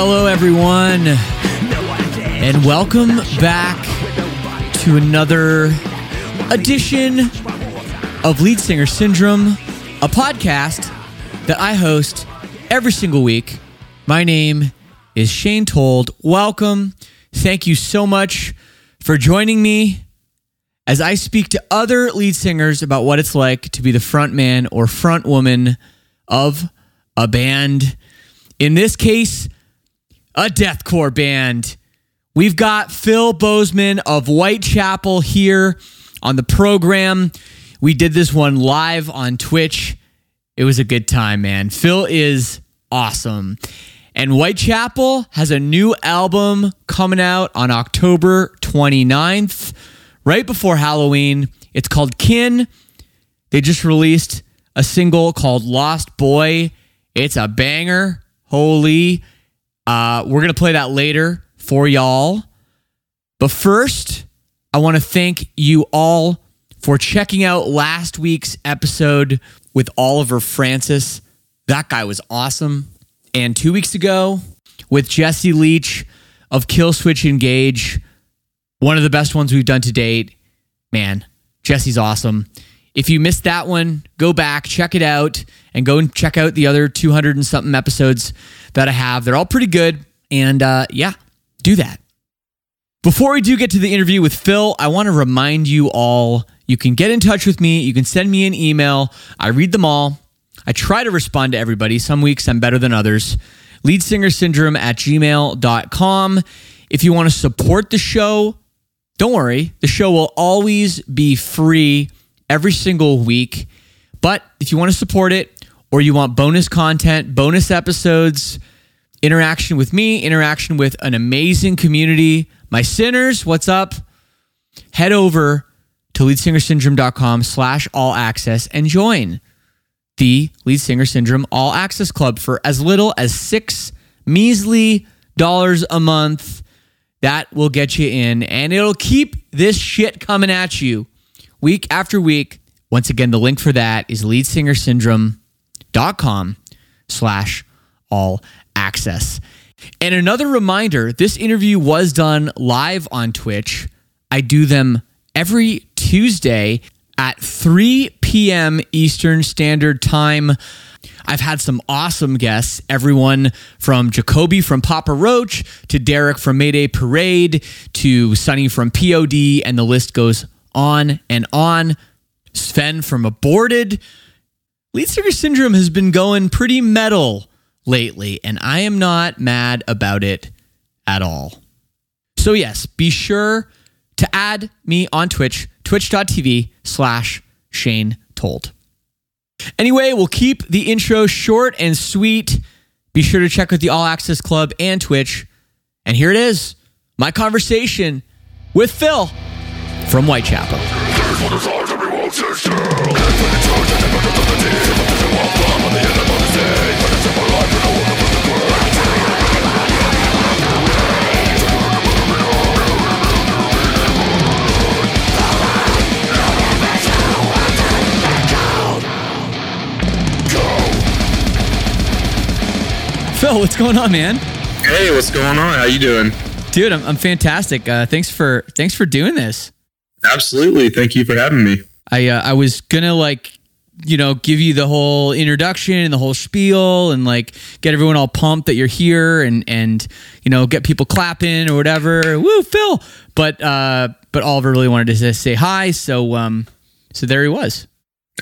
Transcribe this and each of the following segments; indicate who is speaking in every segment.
Speaker 1: Hello, everyone, and welcome back to another edition of Lead Singer Syndrome, a podcast that I host every single week. My name is Shane Told. Welcome. Thank you so much for joining me as I speak to other lead singers about what it's like to be the front man or front woman of a band. In this case, a deathcore band. We've got Phil Bozeman of Whitechapel here on the program. We did this one live on Twitch. It was a good time, man. Phil is awesome. And Whitechapel has a new album coming out on October 29th, right before Halloween. It's called Kin. They just released a single called Lost Boy. It's a banger. Holy uh, we're going to play that later for y'all. But first, I want to thank you all for checking out last week's episode with Oliver Francis. That guy was awesome. And two weeks ago with Jesse Leach of Killswitch Engage, one of the best ones we've done to date. Man, Jesse's awesome. If you missed that one, go back, check it out, and go and check out the other 200 and something episodes that I have. They're all pretty good. And uh, yeah, do that. Before we do get to the interview with Phil, I want to remind you all you can get in touch with me. You can send me an email. I read them all. I try to respond to everybody. Some weeks I'm better than others. Leadsingersyndrome at gmail.com. If you want to support the show, don't worry. The show will always be free every single week. But if you want to support it or you want bonus content, bonus episodes, interaction with me, interaction with an amazing community, my sinners, what's up? Head over to leadsingersyndrome.com slash all access and join the Lead Singer Syndrome All Access Club for as little as six measly dollars a month. That will get you in and it'll keep this shit coming at you week after week. Once again, the link for that is leadsingersyndrome.com slash all access. And another reminder this interview was done live on Twitch. I do them every Tuesday at 3 p.m. Eastern Standard Time. I've had some awesome guests, everyone from Jacoby from Papa Roach to Derek from Mayday Parade to Sonny from POD, and the list goes on and on. Sven from Aborted. Lead Singer Syndrome has been going pretty metal lately, and I am not mad about it at all. So, yes, be sure to add me on Twitch, twitch.tv slash Shane Told. Anyway, we'll keep the intro short and sweet. Be sure to check out the All Access Club and Twitch. And here it is my conversation with Phil from Whitechapel. Phil, what's going on, man?
Speaker 2: Hey, what's going on? How you doing?
Speaker 1: Dude, I'm, I'm fantastic. Uh, thanks for thanks for doing this.
Speaker 2: Absolutely. Thank you for having me.
Speaker 1: I uh, I was gonna like you know give you the whole introduction and the whole spiel and like get everyone all pumped that you're here and and you know get people clapping or whatever. Woo, Phil! But uh, but Oliver really wanted to say hi, so um, so there he was.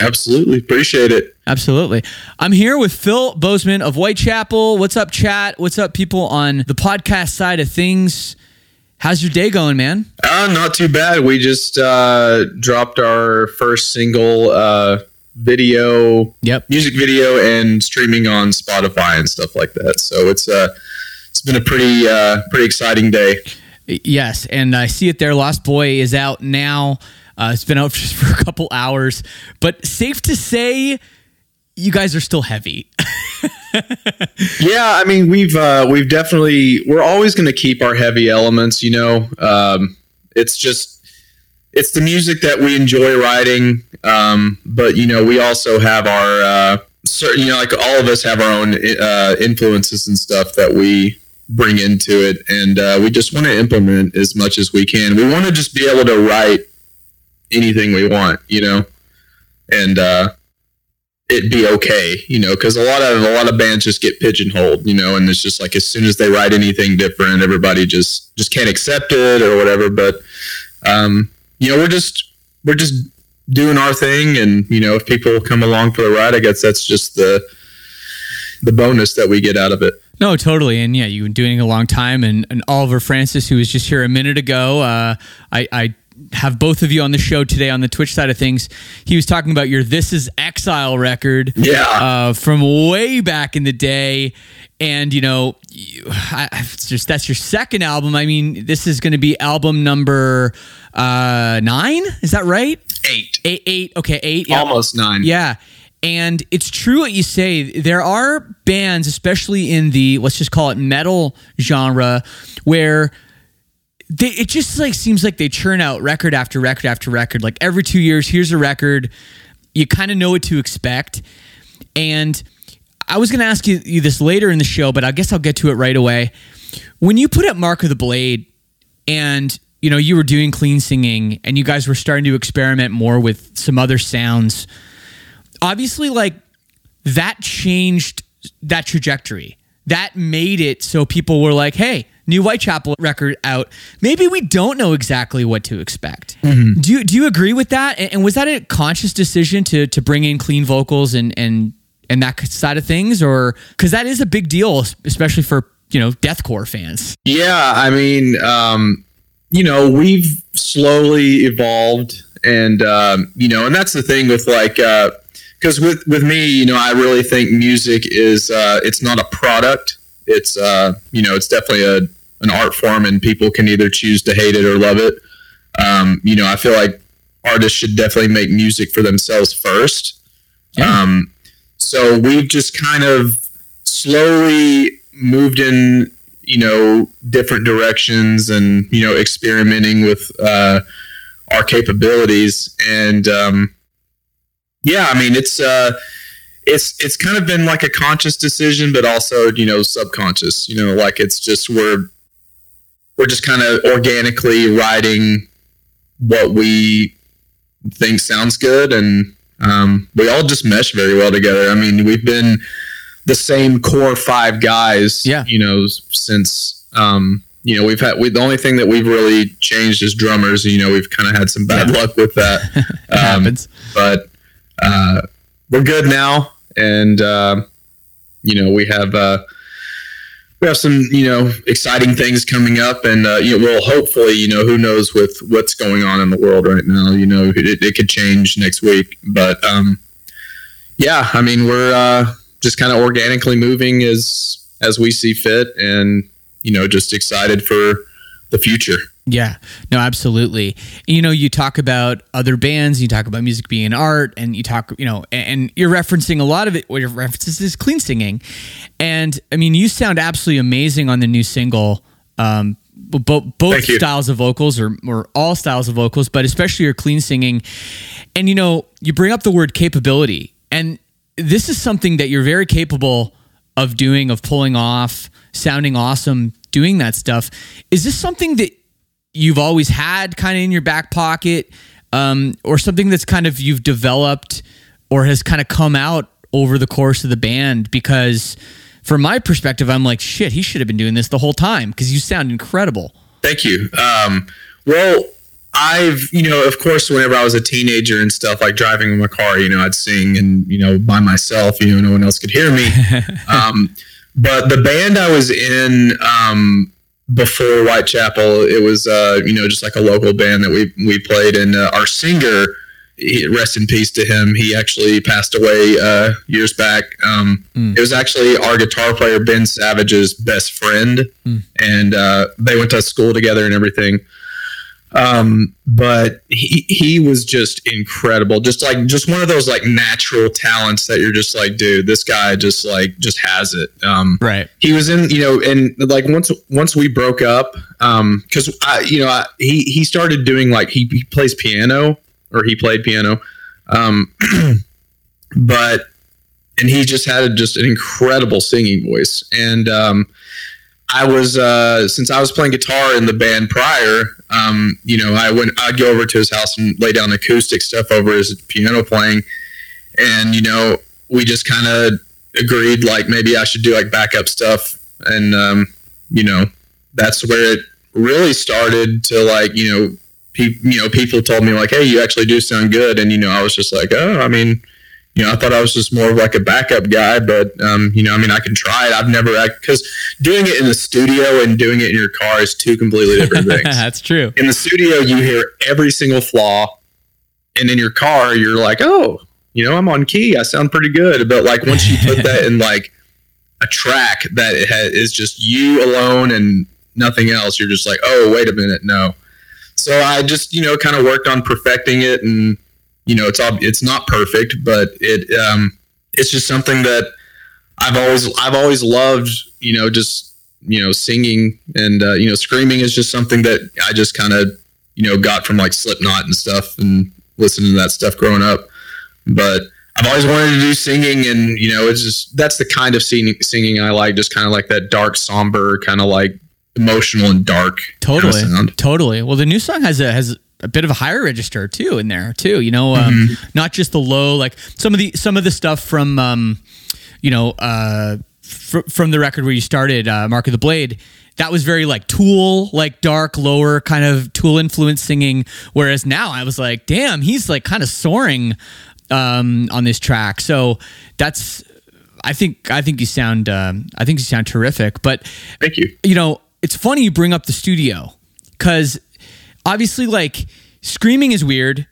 Speaker 2: Absolutely. Appreciate it.
Speaker 1: Absolutely. I'm here with Phil Bozeman of Whitechapel. What's up, chat? What's up, people on the podcast side of things? How's your day going, man?
Speaker 2: Uh, not too bad. We just uh, dropped our first single uh, video,
Speaker 1: Yep.
Speaker 2: music video, and streaming on Spotify and stuff like that. So it's uh, it's been a pretty uh, pretty exciting day.
Speaker 1: Yes, and I see it there. Lost Boy is out now. Uh, it's been out just for a couple hours, but safe to say, you guys are still heavy.
Speaker 2: Yeah, I mean we've uh, we've definitely we're always going to keep our heavy elements. You know, um, it's just it's the music that we enjoy writing, um, but you know we also have our uh, certain you know like all of us have our own uh, influences and stuff that we bring into it, and uh, we just want to implement as much as we can. We want to just be able to write anything we want, you know, and uh, it be okay, you know, because a lot of a lot of bands just get pigeonholed, you know, and it's just like as soon as they write anything different, everybody just just can't accept it or whatever. But um, you know, we're just we're just doing our thing, and you know, if people come along for the ride, I guess that's just the the bonus that we get out of it.
Speaker 1: No, totally. And yeah, you've been doing it a long time. And, and Oliver Francis, who was just here a minute ago, uh, I, I have both of you on the show today on the Twitch side of things. He was talking about your This Is Exile record.
Speaker 2: Yeah.
Speaker 1: Uh, from way back in the day. And, you know, you, I, it's just that's your second album. I mean, this is going to be album number uh, nine. Is that right?
Speaker 2: Eight,
Speaker 1: Eight, eight. Okay, eight. Yeah.
Speaker 2: almost nine.
Speaker 1: Yeah. And it's true what you say. There are bands, especially in the let's just call it metal genre, where they, it just like seems like they churn out record after record after record. Like every two years, here's a record. You kind of know what to expect. And I was going to ask you, you this later in the show, but I guess I'll get to it right away. When you put up Mark of the Blade and you know you were doing clean singing and you guys were starting to experiment more with some other sounds obviously like that changed that trajectory that made it so people were like hey new whitechapel record out. Maybe we don't know exactly what to expect. Do you do you agree with that? And, and was that a conscious decision to to bring in clean vocals and and and that side of things? Or because that is a big deal especially for you know deathcore fans.
Speaker 2: Yeah, I mean, um, you know, we've slowly evolved, and um, you know, and that's the thing with like, because with with me, you know, I really think music is uh, it's not a product. It's uh, you know, it's definitely a an art form, and people can either choose to hate it or love it. Um, you know, I feel like artists should definitely make music for themselves first. Um, so we've just kind of slowly moved in, you know, different directions and, you know, experimenting with uh, our capabilities. And um, yeah, I mean, it's, uh, it's, it's kind of been like a conscious decision, but also, you know, subconscious, you know, like it's just, we're, we're just kind of organically writing what we think sounds good and Um, we all just mesh very well together. I mean, we've been the same core five guys,
Speaker 1: Yeah.
Speaker 2: you know, since, um, you know, we've had, we, the only thing that we've really changed is drummers. You know, we've kind of had some bad luck with that. Um,
Speaker 1: happens.
Speaker 2: But, uh, we're good now. And, uh, you know, we have, uh, we have some, you know, exciting things coming up, and uh, you know, well, hopefully, you know, who knows with what's going on in the world right now. You know, it, it could change next week, but um, yeah, I mean, we're uh, just kind of organically moving as as we see fit, and you know, just excited for the future.
Speaker 1: Yeah, no, absolutely. You know, you talk about other bands, you talk about music being art, and you talk, you know, and, you're referencing a lot of it. What your references is clean singing, and I mean, you sound absolutely amazing on the new single. Um, both both styles of vocals, or or all styles of vocals, but especially your clean singing. And you know, you bring up the word capability, and this is something that you're very capable of doing, of pulling off, sounding awesome, doing that stuff. Is this something that you've always had kind of in your back pocket, um, or something that's kind of you've developed or has kind of come out over the course of the band? Because from my perspective, I'm like, shit, he should have been doing this the whole time because you sound incredible.
Speaker 2: Thank you. Um, well, I've, you know, of course, whenever I was a teenager and stuff, like driving in my car, you know, I'd sing and, you know, by myself, you know, no one else could hear me. um, but the band I was in um, before Whitechapel, it was, uh, you know, just like a local band that we, we played. And uh, our singer, he- rest in peace to him, he actually passed away uh, years back. Um, It was actually our guitar player, Ben Savage's best friend. And uh, they went to school together and everything um but he he was just incredible. Just like just one of those like natural talents that you're just like dude this guy just like just has it. Um
Speaker 1: Right.
Speaker 2: he was in you know and like once once we broke up um because i you know I, he he started doing like he, he plays piano or he played piano. Um but and he just had a, just an incredible singing voice. And um I was uh, since I was playing guitar in the band prior. Um, you know, I went. I'd go over to his house and lay down acoustic stuff over his piano playing, and you know, we just kind of agreed like maybe I should do like backup stuff, and um, you know, that's where it really started to like you know, pe- you know, people told me like, hey, you actually do sound good, and you know, I was just like, oh, I mean you know, I thought I was just more of like a backup guy, but um, you know, I mean, I can try it. I've never because doing it in the studio and doing it in your car is two completely different things.
Speaker 1: That's true.
Speaker 2: in the studio, you hear every single flaw, and in your car, you're like, oh, you know, I'm on key. I sound pretty good. But like once you put that in like a track that it ha- is just you alone and nothing else, you're just like, oh, wait a minute, no. So I just you know kind of worked on perfecting it and you know it's all it's not perfect but it um it's just something that i've always i've always loved you know just you know singing and uh, you know screaming is just something that i just kind of you know got from like slipknot and stuff and listening to that stuff growing up but i've always wanted to do singing and you know it's just that's the kind of singing singing i like just kind of like that dark somber kind of like emotional and dark
Speaker 1: Totally.
Speaker 2: sound.
Speaker 1: Totally. Well, the new song has a has a bit of a higher register too in there too. You know, um,
Speaker 2: Mm-hmm.
Speaker 1: not just the low like some of the some of the stuff from um, you know uh, fr- from the record where you started uh, Mark of the Blade. That was very like Tool, like dark, lower kind of Tool influence singing. Whereas now I was like, damn, he's like kind of soaring um, on this track. So that's I think I think you sound um, I think you sound terrific. But
Speaker 2: thank you
Speaker 1: you know, it's funny you bring up the studio because obviously, like, screaming is weird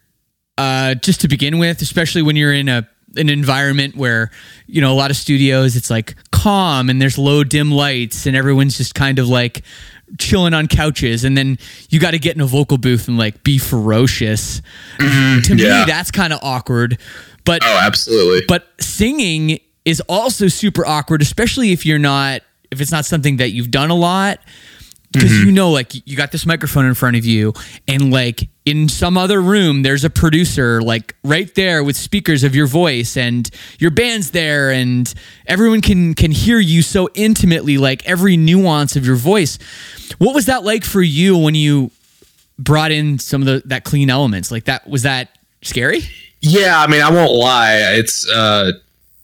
Speaker 1: uh, just to begin with, especially when you're in a an environment where you know a lot of studios it's like calm and there's low dim lights and everyone's just kind of like chilling on couches. And then you got to get in a vocal booth and like be ferocious. To me that's kind of awkward. But
Speaker 2: oh absolutely.
Speaker 1: but singing is also super awkward, especially if you're not if it's not something that you've done a lot. Because you know, like you got this microphone in front of you, and like in some other room, there's a producer like right there with speakers of your voice, and your band's there, and everyone can can hear you so intimately, like every nuance of your voice. What was that like for you when you brought in some of the that clean elements? Like that was that scary?
Speaker 2: Yeah, I mean, I won't lie. It's uh,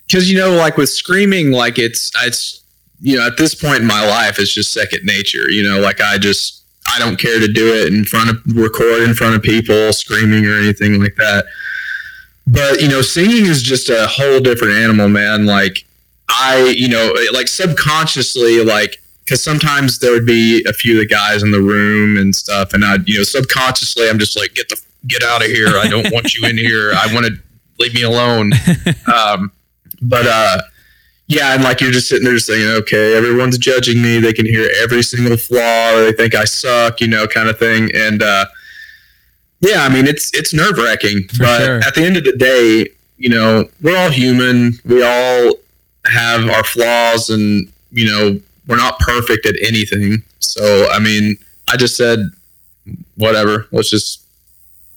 Speaker 2: because you know, like with screaming, like it's it's you know, at this point in my life, it's just second nature. You know, like I just I don't care to do it in front of record in front of people screaming or anything like that. But you know, singing is just a whole different animal, man. Like I, you know, like subconsciously, like because sometimes there would be a few of the guys in the room and stuff, and I, you know, subconsciously, I'm just like, get the get out of here. I don't want you in here. I want to leave me alone. Um, but uh, yeah, and like you're just sitting there saying, okay, everyone's judging me. They can hear every single flaw. They think I suck, you know, kind of thing. And uh, yeah, I mean, it's it's nerve wracking. But sure. at the end of the day, you know, we're all human. We all have our flaws, and you know, we're not perfect at anything. So, I mean, I just said, whatever. Let's just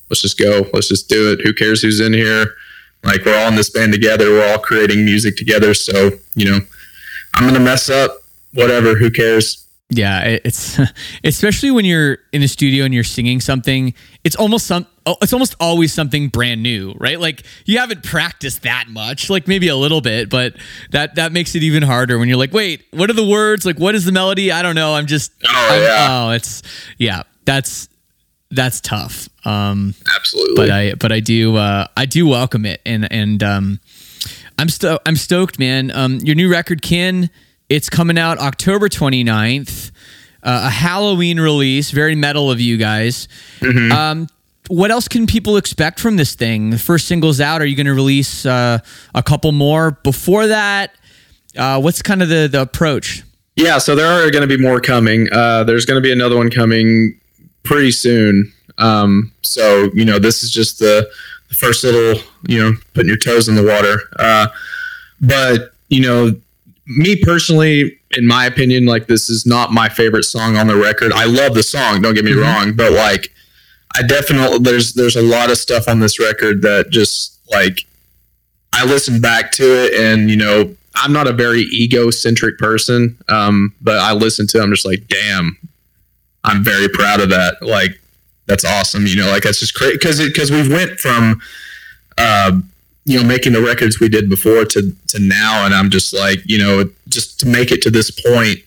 Speaker 2: let's just go. Let's just do it. Who cares who's in here? Like we're all in this band together. We're all creating music together. So you know, I'm gonna mess up. Whatever. Who cares?
Speaker 1: Yeah, it's especially when you're in the studio and you're singing something. It's almost some. Oh, it's almost always something brand new, right? Like you haven't practiced that much, like maybe a little bit, but that that makes it even harder when you're like, wait, what are the words? Like, what is the melody? I don't know. I'm just.
Speaker 2: Oh
Speaker 1: I'm,
Speaker 2: yeah.
Speaker 1: Oh, it's yeah. That's that's tough. Um,
Speaker 2: Absolutely.
Speaker 1: But I but I do uh, I do welcome it, and and um, I'm sto- I'm stoked, man. Um, your new record, Kin, it's coming out October 29th. Uh, a Halloween release, very metal of you guys. Mm-hmm. Um, what else can people expect from this thing? The first single's out. Are you going to release uh, a couple more before that? Uh, what's kind of the the approach?
Speaker 2: Yeah, so there are going to be more coming. Uh, there's going to be another one coming pretty soon. Um, so you know, this is just the, the, first little, you know, putting your toes in the water. Uh, but you know, me personally, in my opinion, like this is not my favorite song on the record. I love the song, don't get me mm-hmm. wrong, but like, I definitely there's there's a lot of stuff on this record that just like I listen back to it and you know I'm not a very egocentric person, um, but I listen to it, I'm just like, damn, I'm very proud of that. Like that's awesome. You know, like that's just crazy because because we went from, uh, you know, making the records we did before to to now, and I'm just like, you know, just to make it to this point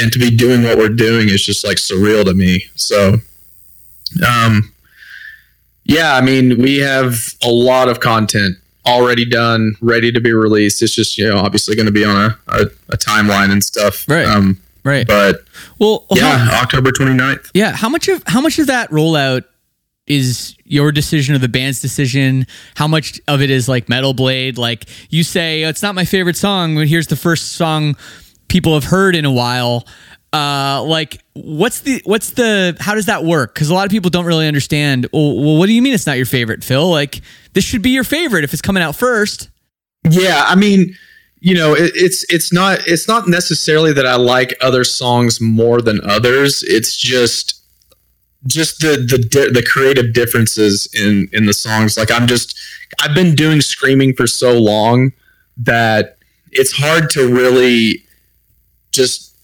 Speaker 2: and to be doing what we're doing is just like surreal to me. So, um, yeah, I mean, we have a lot of content already done, ready to be released. It's just you know obviously going to be on a, a, a, timeline and stuff.
Speaker 1: Right. Um, Right.
Speaker 2: But
Speaker 1: well,
Speaker 2: yeah, how, October 29th.
Speaker 1: Yeah. How much of how much of that rollout is your decision or the band's decision? How much of it is like Metal Blade? Like you say, it's not my favorite song, but here's the first song people have heard in a while. Uh, like what's the what's the how does that work? Because a lot of people don't really understand. Well, well, what do you mean it's not your favorite, Phil? Like this should be your favorite if it's coming out first.
Speaker 2: Yeah, I mean you know it, it's it's not it's not necessarily that i like other songs more than others. It's just just the the the creative differences in in the songs. Like i'm just i've been doing screaming for so long that it's hard to really just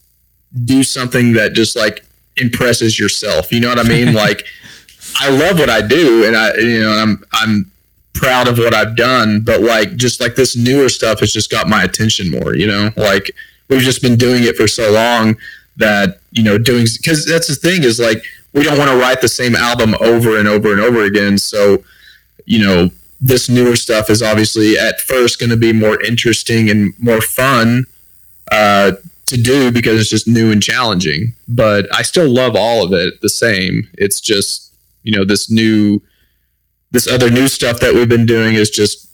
Speaker 2: do something that just like impresses yourself. You know what i mean? Like i love what i do and i you know i'm i'm proud of what I've done, but like just like this newer stuff has just got my attention more, you know? Like we've just been doing it for so long that, you know, doing cuz that's the thing is like we don't want to write the same album over and over and over again. So, you know, this newer stuff is obviously at first going to be more interesting and more fun uh, to do because it's just new and challenging. But I still love all of it the same. It's just, you know, this new this other new stuff that we've been doing is just,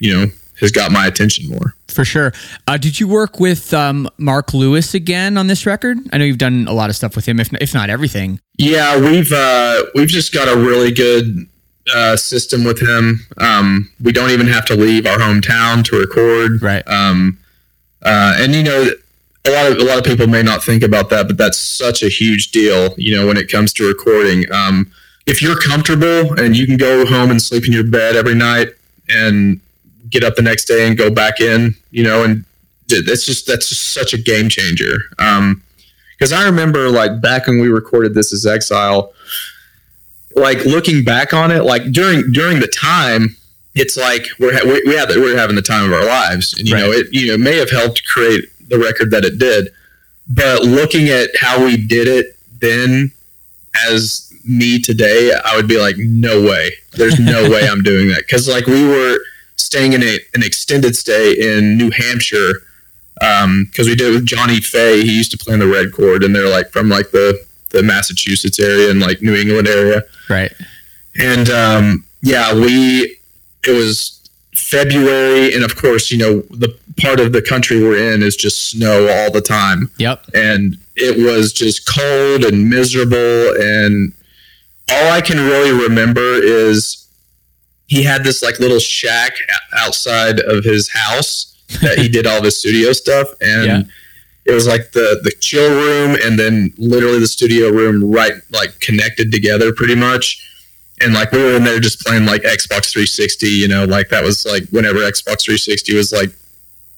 Speaker 2: you know, has got my attention more.
Speaker 1: For sure. Uh, did you work with um, Mark Lewis again on this record? I know you've done a lot of stuff with him, if if not everything.
Speaker 2: Yeah, we've uh, we've just got a really good uh, system with him. Um, we don't even have to leave our hometown to record.
Speaker 1: Right.
Speaker 2: Um, uh, and you know, a lot of a lot of people may not think about that, but that's such a huge deal. You know, when it comes to recording. Um, if you're comfortable and you can go home and sleep in your bed every night and get up the next day and go back in, you know, and that's just that's just such a game changer. Um, because I remember like back when we recorded This Is Exile, like looking back on it, like during during the time, it's like we're ha- we, we had we're having the time of our lives, and you right. know it you know may have helped create the record that it did, but looking at how we did it then as me today, I would be like, no way, there's no way I'm doing that because like we were staying in a, an extended stay in New Hampshire Um, because um, we did it with Johnny Fay. He used to play in the Red Chord and they're like from like the the Massachusetts area and like New England area,
Speaker 1: right?
Speaker 2: And um, yeah, we it was February, and of course, you know the part of the country we're in is just snow all the time.
Speaker 1: Yep,
Speaker 2: and it was just cold and miserable, and all I can really remember is he had this like little shack outside of his house that he did all the studio stuff and yeah. it was like the the chill room and then literally the studio room right like connected together pretty much and like we were in there just playing like Xbox 360 you know like that was like whenever Xbox 360 was like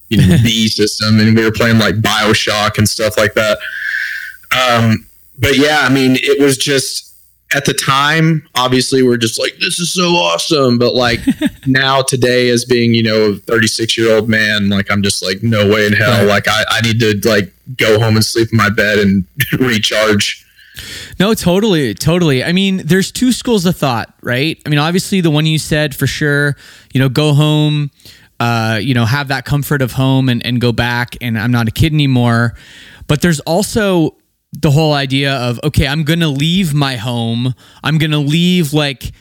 Speaker 2: you know the system and we were playing like BioShock and stuff like that um but yeah I mean it was just at the time, obviously, we're just like, this is so awesome. But like now, today, as being, you know, a 36 year old man, like, I'm just like, no way in hell. Like, I, I need to like go home and sleep in my bed and recharge.
Speaker 1: No, totally, totally. I mean, there's two schools of thought, right? I mean, obviously, the one you said for sure, you know, go home, uh, you know, have that comfort of home and, and go back, and I'm not a kid anymore. But there's also the whole idea of okay i'm gonna leave my home i'm gonna leave like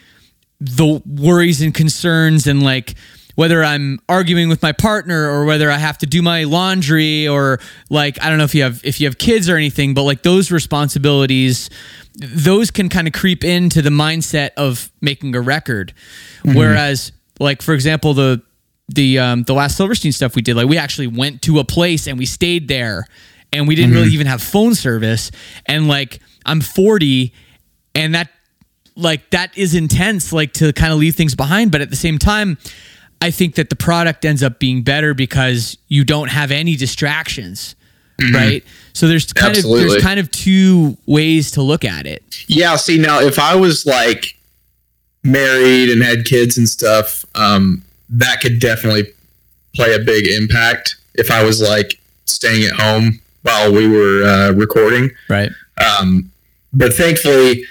Speaker 1: the worries and concerns and like whether i'm arguing with my partner or whether i have to do my laundry or like i don't know if you have if you have kids or anything but like those responsibilities those can kind of creep into the mindset of making a record mm-hmm. whereas like for example the the um the last silverstein stuff we did like we actually went to a place and we stayed there and we didn't mm-hmm. really even have phone service. And like I'm 40, and that like that is intense, like to kind of leave things behind. But at the same time, I think that the product ends up being better because you don't have any distractions. Mm-hmm. Right. So there's kind Absolutely. of there's kind of two ways to look at it.
Speaker 2: Yeah. See now if I was like married and had kids and stuff, um, that could definitely play a big impact. If I was like staying at home while we were uh, recording.
Speaker 1: Right.
Speaker 2: Um, but thankfully,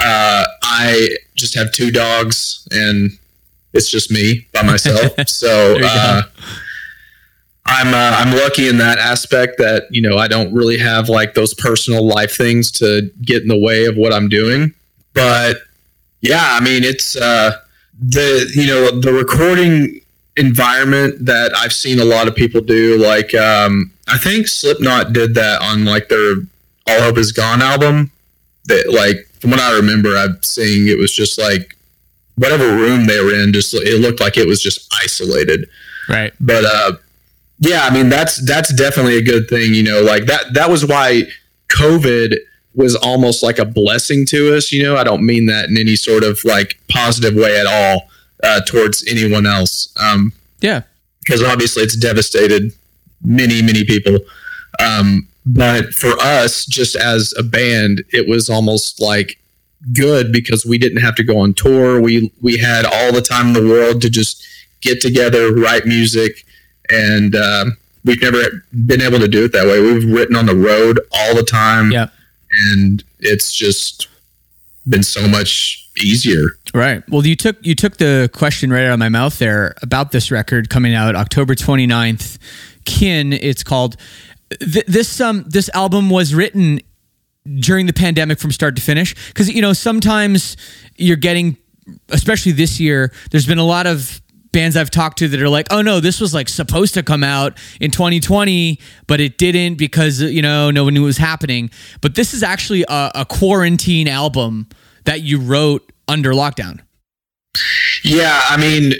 Speaker 2: uh, I just have two dogs and it's just me by myself. so uh, I'm uh, I'm lucky in that aspect that you know I don't really have like those personal life things to get in the way of what I'm doing. But yeah, I mean it's uh, the you know the recording environment that I've seen a lot of people do. Like, um, I think Slipknot did that on like their All Hope Is Gone album. That like from what I remember, I'm seeing it was just like whatever room they were in, just it looked like it was just isolated.
Speaker 1: Right.
Speaker 2: But uh, yeah, I mean that's that's definitely a good thing. You know, like that that was why COVID was almost like a blessing to us. You know, I don't mean that in any sort of like positive way at all uh, towards anyone else. Um,
Speaker 1: yeah,
Speaker 2: because obviously it's devastated many many people. Um, but for us, just as a band, it was almost like good because we didn't have to go on tour. We we had all the time in the world to just get together, write music, and um, we've never been able to do it that way. We've written on the road all the time.
Speaker 1: Yeah.
Speaker 2: And it's just been so much easier.
Speaker 1: Right. Well, you took you took the question right out of my mouth there about this record coming out October 29th. Kin, it's called. Th- this um this album was written during the pandemic from start to finish because you know sometimes you're getting especially this year there's been a lot of bands I've talked to that are like, oh no, this was like supposed to come out in 2020, but it didn't because, you know, no one knew it was happening. But this is actually a, a quarantine album that you wrote under lockdown.
Speaker 2: Yeah. I mean,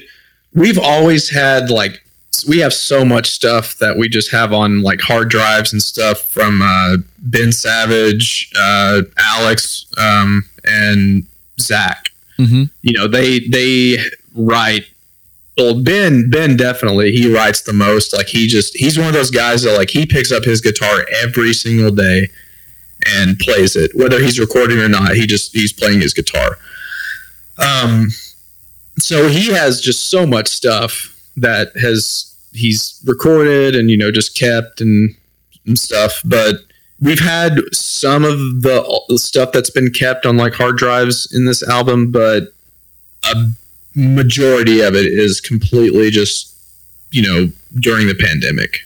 Speaker 2: we've always had like, we have so much stuff that we just have on like hard drives and stuff from uh, Ben Savage, uh, Alex, um, and Zach. Mm-hmm. You know, they they write well, Ben, Ben definitely he writes the most. Like he just he's one of those guys that like he picks up his guitar every single day and plays it, whether he's recording or not. He just he's playing his guitar. Um, so he has just so much stuff that has he's recorded and you know just kept and, and stuff but we've had some of the, the stuff that's been kept on like hard drives in this album but a majority of it is completely just you know during the pandemic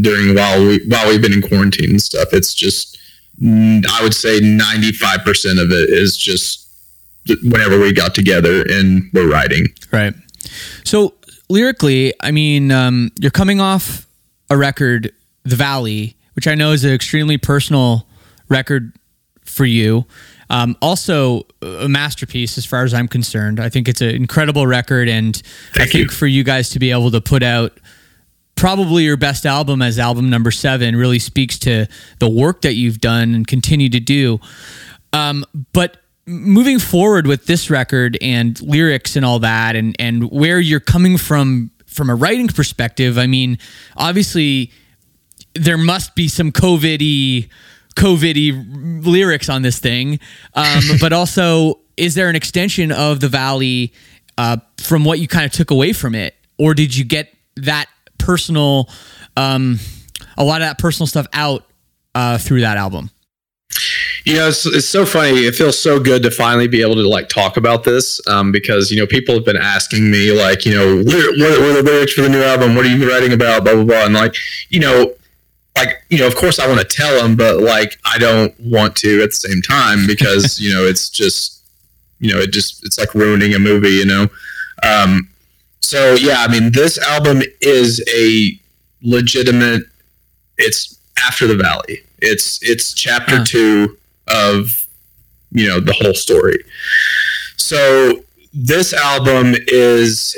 Speaker 2: during while we while we've been in quarantine and stuff it's just i would say 95% of it is just whenever we got together and we're writing.
Speaker 1: Right. So lyrically, I mean, um, you're coming off a record, The Valley, which I know is an extremely personal record for you. Um, also, a masterpiece as far as I'm concerned. I think it's an incredible record, and Thank I think you. for you guys to be able to put out probably your best album as album number seven really speaks to the work that you've done and continue to do. Um, but moving forward with this record and lyrics and all that and and where you're coming from from a writing perspective i mean obviously there must be some covid-y covid lyrics on this thing um, but also is there an extension of the valley uh, from what you kind of took away from it or did you get that personal um, a lot of that personal stuff out uh, through that album
Speaker 2: you know, it's, it's so funny. It feels so good to finally be able to like talk about this um, because you know people have been asking me like, you know, what, are the lyrics for the new album? What are you writing about? Blah blah blah. And like, you know, like you know, of course I want to tell them, but like I don't want to at the same time because you know it's just you know it just it's like ruining a movie. You know. Um, so yeah, I mean, this album is a legitimate. It's after the Valley. It's it's chapter huh. two of you know the whole story. So this album is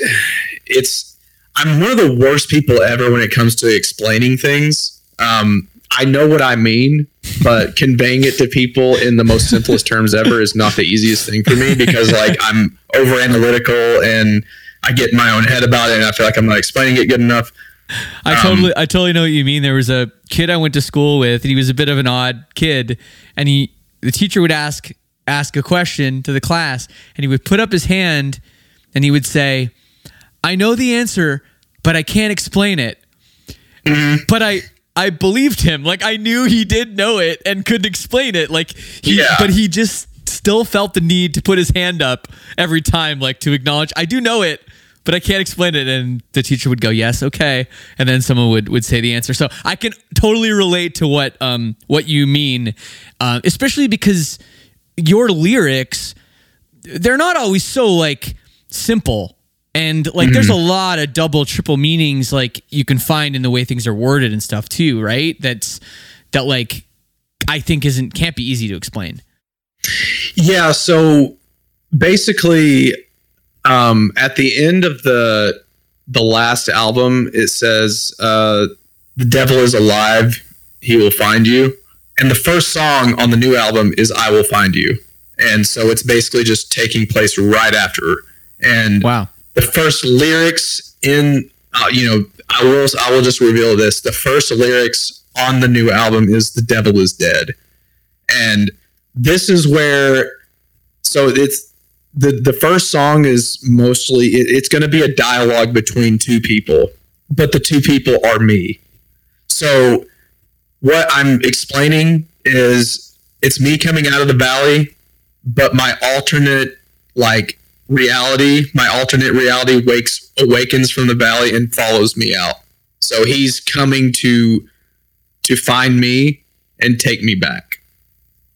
Speaker 2: it's I'm one of the worst people ever when it comes to explaining things. Um, I know what I mean, but conveying it to people in the most simplest terms ever is not the easiest thing for me because like I'm over analytical and I get in my own head about it and I feel like I'm not explaining it good enough.
Speaker 1: I um, totally I totally know what you mean. There was a kid I went to school with and he was a bit of an odd kid and he the teacher would ask ask a question to the class and he would put up his hand and he would say, "I know the answer, but I can't explain it." Mm-hmm. But I I believed him. Like I knew he did know it and couldn't explain it. Like he yeah. but he just still felt the need to put his hand up every time like to acknowledge I do know it, but I can't explain it. And the teacher would go, yes, okay. And then someone would, would say the answer. So I can totally relate to what, um, what you mean, uh, especially because your lyrics, they're not always so like simple. And like, mm-hmm. there's a lot of double, triple meanings like you can find in the way things are worded and stuff too, right? That's that like I think isn't can't be easy to explain.
Speaker 2: Yeah. So basically, um, at the end of the the last album, it says, uh, "The devil is alive; he will find you." And the first song on the new album is "I Will Find You," and so it's basically just taking place right after. And
Speaker 1: wow,
Speaker 2: the first lyrics in, uh, you know, I will I will just reveal this: the first lyrics on the new album is "The devil is dead," and this is where. So it's the the first song is mostly it, it's going to be a dialogue between two people, but the two people are me. So what I'm explaining is it's me coming out of the valley, but my alternate like reality, my alternate reality wakes awakens from the valley and follows me out. So he's coming to to find me and take me back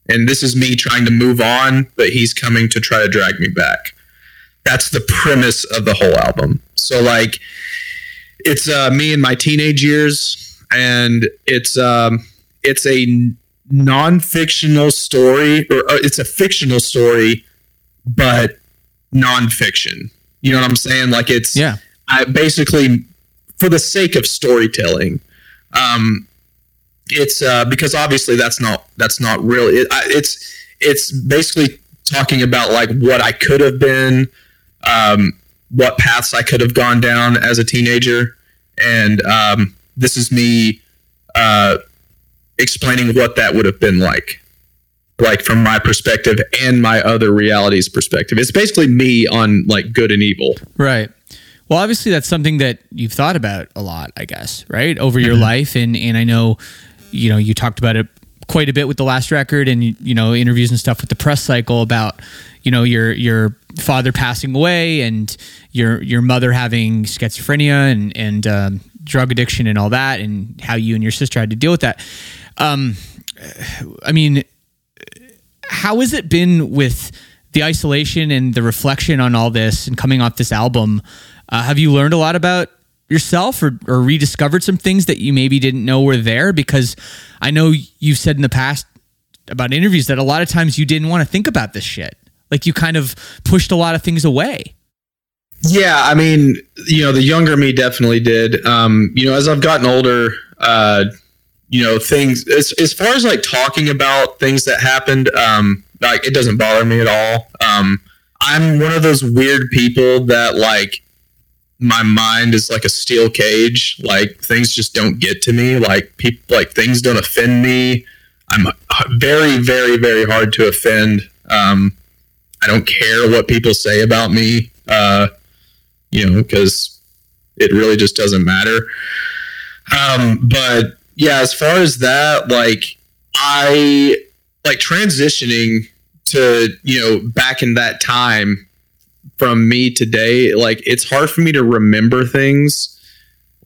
Speaker 2: and this is me trying to move on, but he's coming to try to drag me back. That's the premise of the whole album. So like, it's uh, me in my teenage years, and it's um, it's a non-fictional story, or, or it's a fictional story, but non-fiction. You know what I'm saying? Like it's
Speaker 1: yeah.
Speaker 2: I basically, for the sake of storytelling, um, it's uh, because obviously that's not that's not real. It, it's it's basically talking about like what I could have been, um, what paths I could have gone down as a teenager, and um, this is me uh, explaining what that would have been like. like from my perspective and my other realities perspective. It's basically me on like good and evil.
Speaker 1: Right. Well, obviously that's something that you've thought about a lot, I guess, right? Over your mm-hmm. life and and I know you know, you talked about it quite a bit with the last record and you know, interviews and stuff with the press cycle about you know your your father passing away and your your mother having schizophrenia and and um, drug addiction and all that and how you and your sister had to deal with that. Um, I mean, how has it been with the isolation and the reflection on all this and coming off this album? Uh, have you learned a lot about yourself or, or rediscovered some things that you maybe didn't know were there? Because I know you've said in the past about interviews that a lot of times you didn't want to think about this shit. Like you kind of pushed a lot of things away.
Speaker 2: Yeah, I mean, you know, the younger me definitely did. Um, you know, as I've gotten older, uh, you know things as, as far as like talking about things that happened um like it doesn't bother me at all um i'm one of those weird people that like my mind is like a steel cage. Like things just don't get to me. Like people like things don't offend me. I'm very very very hard to offend. Um i don't care what people say about me uh you know because it really just doesn't matter. Um but yeah, as far as that, like I like transitioning to, you know, back in that time from me today, like it's hard for me to remember things.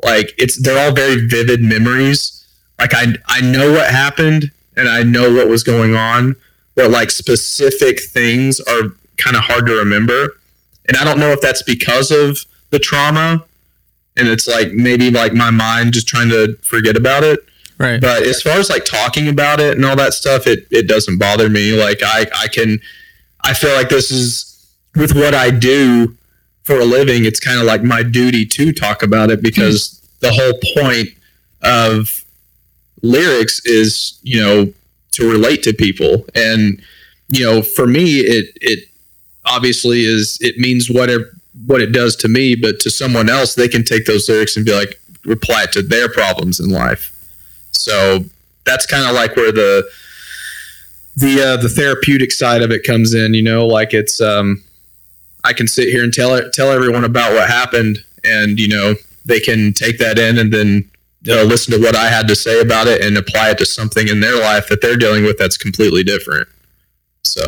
Speaker 2: Like it's they're all very vivid memories. Like I I know what happened and I know what was going on, but like specific things are kind of hard to remember. And I don't know if that's because of the trauma and it's like maybe like my mind just trying to forget about it.
Speaker 1: Right.
Speaker 2: But as far as like talking about it and all that stuff, it it doesn't bother me. Like I I can I feel like this is with what I do for a living, it's kind of like my duty to talk about it because the whole point of lyrics is, you know, to relate to people. And, you know, for me it it obviously is it means whatever what it does to me, but to someone else, they can take those lyrics and be like, reply to their problems in life. So that's kind of like where the the uh, the therapeutic side of it comes in. You know, like it's um, I can sit here and tell tell everyone about what happened, and you know they can take that in and then uh, listen to what I had to say about it and apply it to something in their life that they're dealing with that's completely different. So